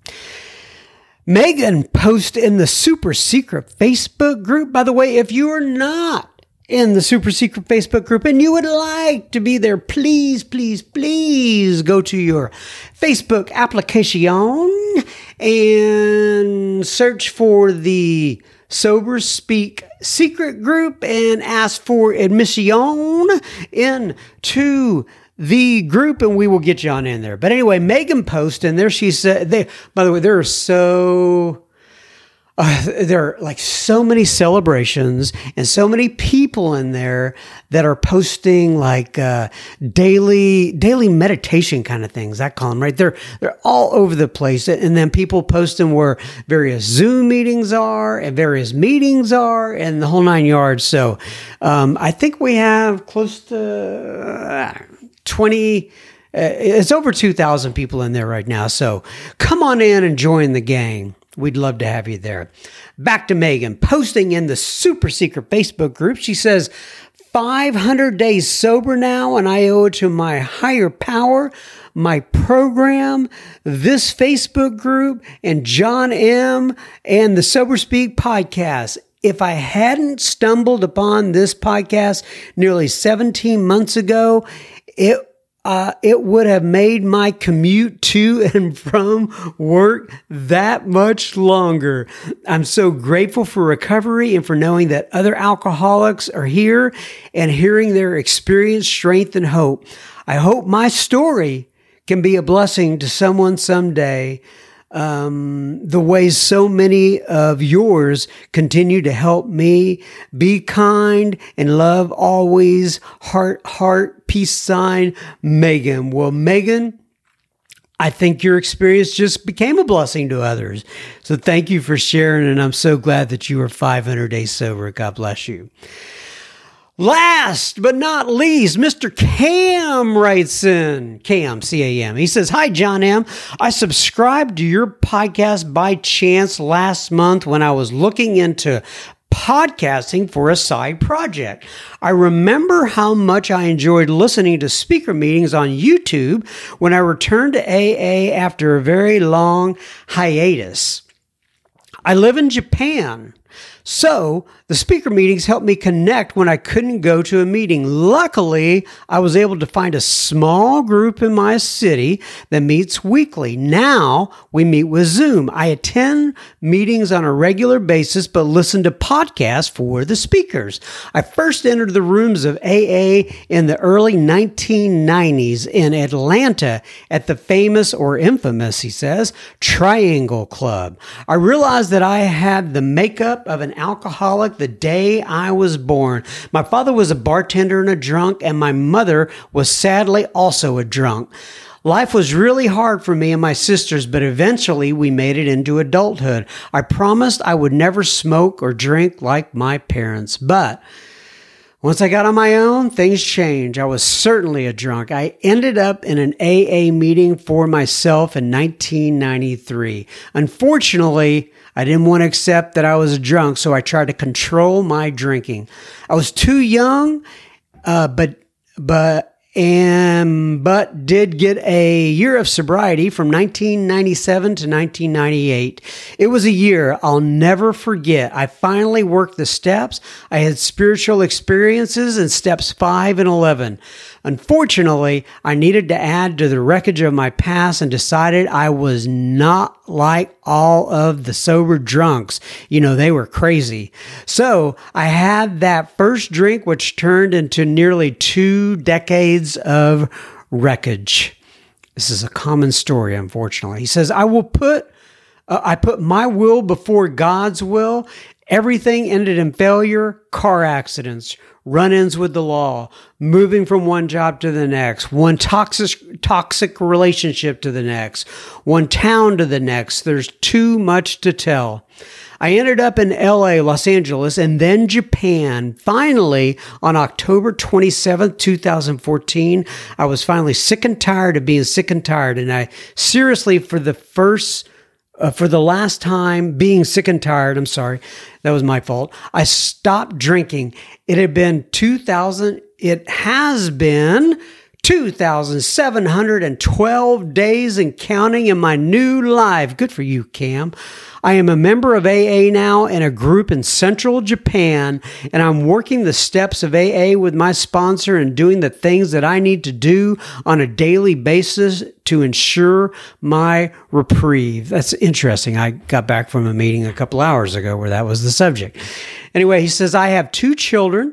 S2: Megan posted in the super secret Facebook group. By the way, if you are not in the super secret Facebook group and you would like to be there, please, please, please go to your Facebook application and search for the Sober Speak secret group and ask for admission into the group and we will get you on in there. But anyway, Megan posted and there she said they by the way, there are so uh, there are like so many celebrations and so many people in there that are posting like uh, daily daily meditation kind of things. I call them right. They're they're all over the place, and then people posting where various Zoom meetings are and various meetings are, and the whole nine yards. So um, I think we have close to uh, twenty. Uh, it's over 2,000 people in there right now. So come on in and join the gang. We'd love to have you there. Back to Megan, posting in the super secret Facebook group. She says, 500 days sober now, and I owe it to my higher power, my program, this Facebook group, and John M. and the Sober Speak podcast. If I hadn't stumbled upon this podcast nearly 17 months ago, it uh, it would have made my commute to and from work that much longer. I'm so grateful for recovery and for knowing that other alcoholics are here and hearing their experience, strength, and hope. I hope my story can be a blessing to someone someday. um, the ways so many of yours continue to help me be kind and love always. Heart, heart, peace sign, Megan. Well, Megan, I think your experience just became a blessing to others. So thank you for sharing. And I'm so glad that you are 500 days sober. God bless you. Last but not least, Mr. Cam writes in. Cam, C A M. He says, Hi, John M. I subscribed to your podcast by chance last month when I was looking into podcasting for a side project. I remember how much I enjoyed listening to speaker meetings on YouTube when I returned to AA after a very long hiatus. I live in Japan. So the speaker meetings helped me connect when I couldn't go to a meeting. Luckily, I was able to find a small group in my city that meets weekly. Now we meet with Zoom. I attend meetings on a regular basis, but listen to podcasts for the speakers. I first entered the rooms of AA in the early 1990s in Atlanta at the famous or infamous, he says, Triangle Club. I realized that I had the makeup of an alcoholic the day I was born. My father was a bartender and a drunk, and my mother was sadly also a drunk. Life was really hard for me and my sisters, but eventually we made it into adulthood. I promised I would never smoke or drink like my parents, but once I got on my own, things changed. I was certainly a drunk. I ended up in an AA meeting for myself in 1993. Unfortunately, I didn't want to accept that I was a drunk, so I tried to control my drinking. I was too young, uh, but but and but did get a year of sobriety from 1997 to 1998. It was a year I'll never forget. I finally worked the steps. I had spiritual experiences in steps 5 and 11. Unfortunately, I needed to add to the wreckage of my past and decided I was not like all of the sober drunks. You know, they were crazy. So I had that first drink, which turned into nearly two decades of wreckage. This is a common story, unfortunately. He says, I will put uh, I put my will before God's will. Everything ended in failure, car accidents, run ins with the law, moving from one job to the next, one toxic, toxic relationship to the next, one town to the next. There's too much to tell. I ended up in LA, Los Angeles, and then Japan. Finally, on October 27th, 2014, I was finally sick and tired of being sick and tired. And I seriously, for the first uh, for the last time being sick and tired. I'm sorry. That was my fault. I stopped drinking. It had been 2000. It has been 2,712 days and counting in my new life. Good for you, Cam. I am a member of AA now in a group in central Japan, and I'm working the steps of AA with my sponsor and doing the things that I need to do on a daily basis to ensure my reprieve. That's interesting. I got back from a meeting a couple hours ago where that was the subject. Anyway, he says, I have two children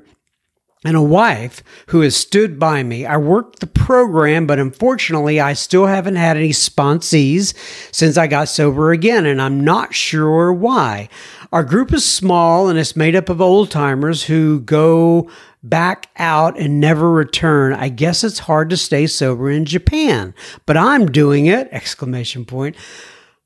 S2: and a wife who has stood by me. I worked the program, but unfortunately, I still haven't had any sponsees since I got sober again, and I'm not sure why. Our group is small and it's made up of old timers who go back out and never return. I guess it's hard to stay sober in Japan, but I'm doing it! Exclamation point.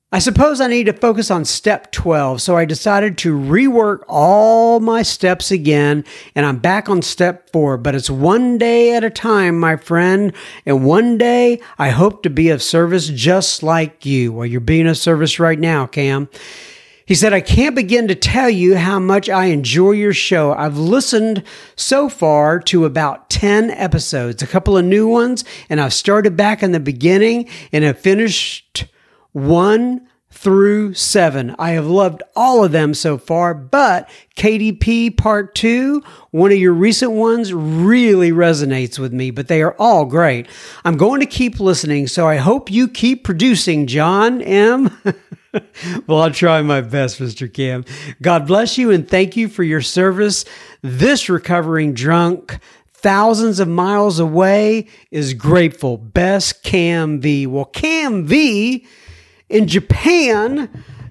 S2: I suppose I need to focus on step 12, so I decided to rework all my steps again, and I'm back on step 4. But it's one day at a time, my friend, and one day I hope to be of service just like you. Well, you're being of service right now, Cam. He said, I can't begin to tell you how much I enjoy your show. I've listened so far to about 10 episodes, a couple of new ones, and I've started back in the beginning and have finished 1 through 7. I have loved all of them so far, but KDP Part 2, one of your recent ones, really resonates with me, but they are all great. I'm going to keep listening, so I hope you keep producing, John M. well, I'll try my best, Mr. Cam. God bless you and thank you for your service. This recovering drunk thousands of miles away is grateful. Best Cam V. Well, Cam V in Japan.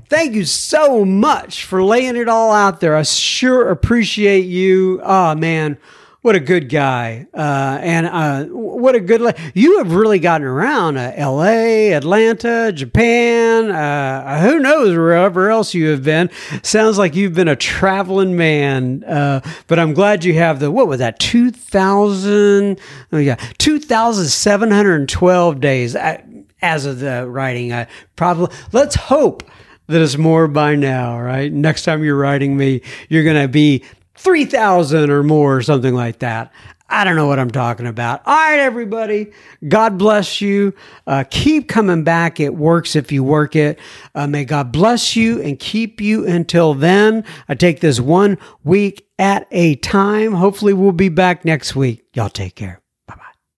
S2: Thank you so much for laying it all out there. I sure appreciate you. Oh, man what a good guy uh, and uh, what a good li- you have really gotten around uh, la atlanta japan uh, who knows wherever else you have been sounds like you've been a traveling man uh, but i'm glad you have the what was that 2000 oh yeah 2712 days uh, as of the writing i probably let's hope that it's more by now, right? Next time you're writing me, you're going to be 3,000 or more or something like that. I don't know what I'm talking about. All right, everybody. God bless you. Uh, keep coming back. It works if you work it. Uh, may God bless you and keep you until then. I take this one week at a time. Hopefully, we'll be back next week. Y'all take care.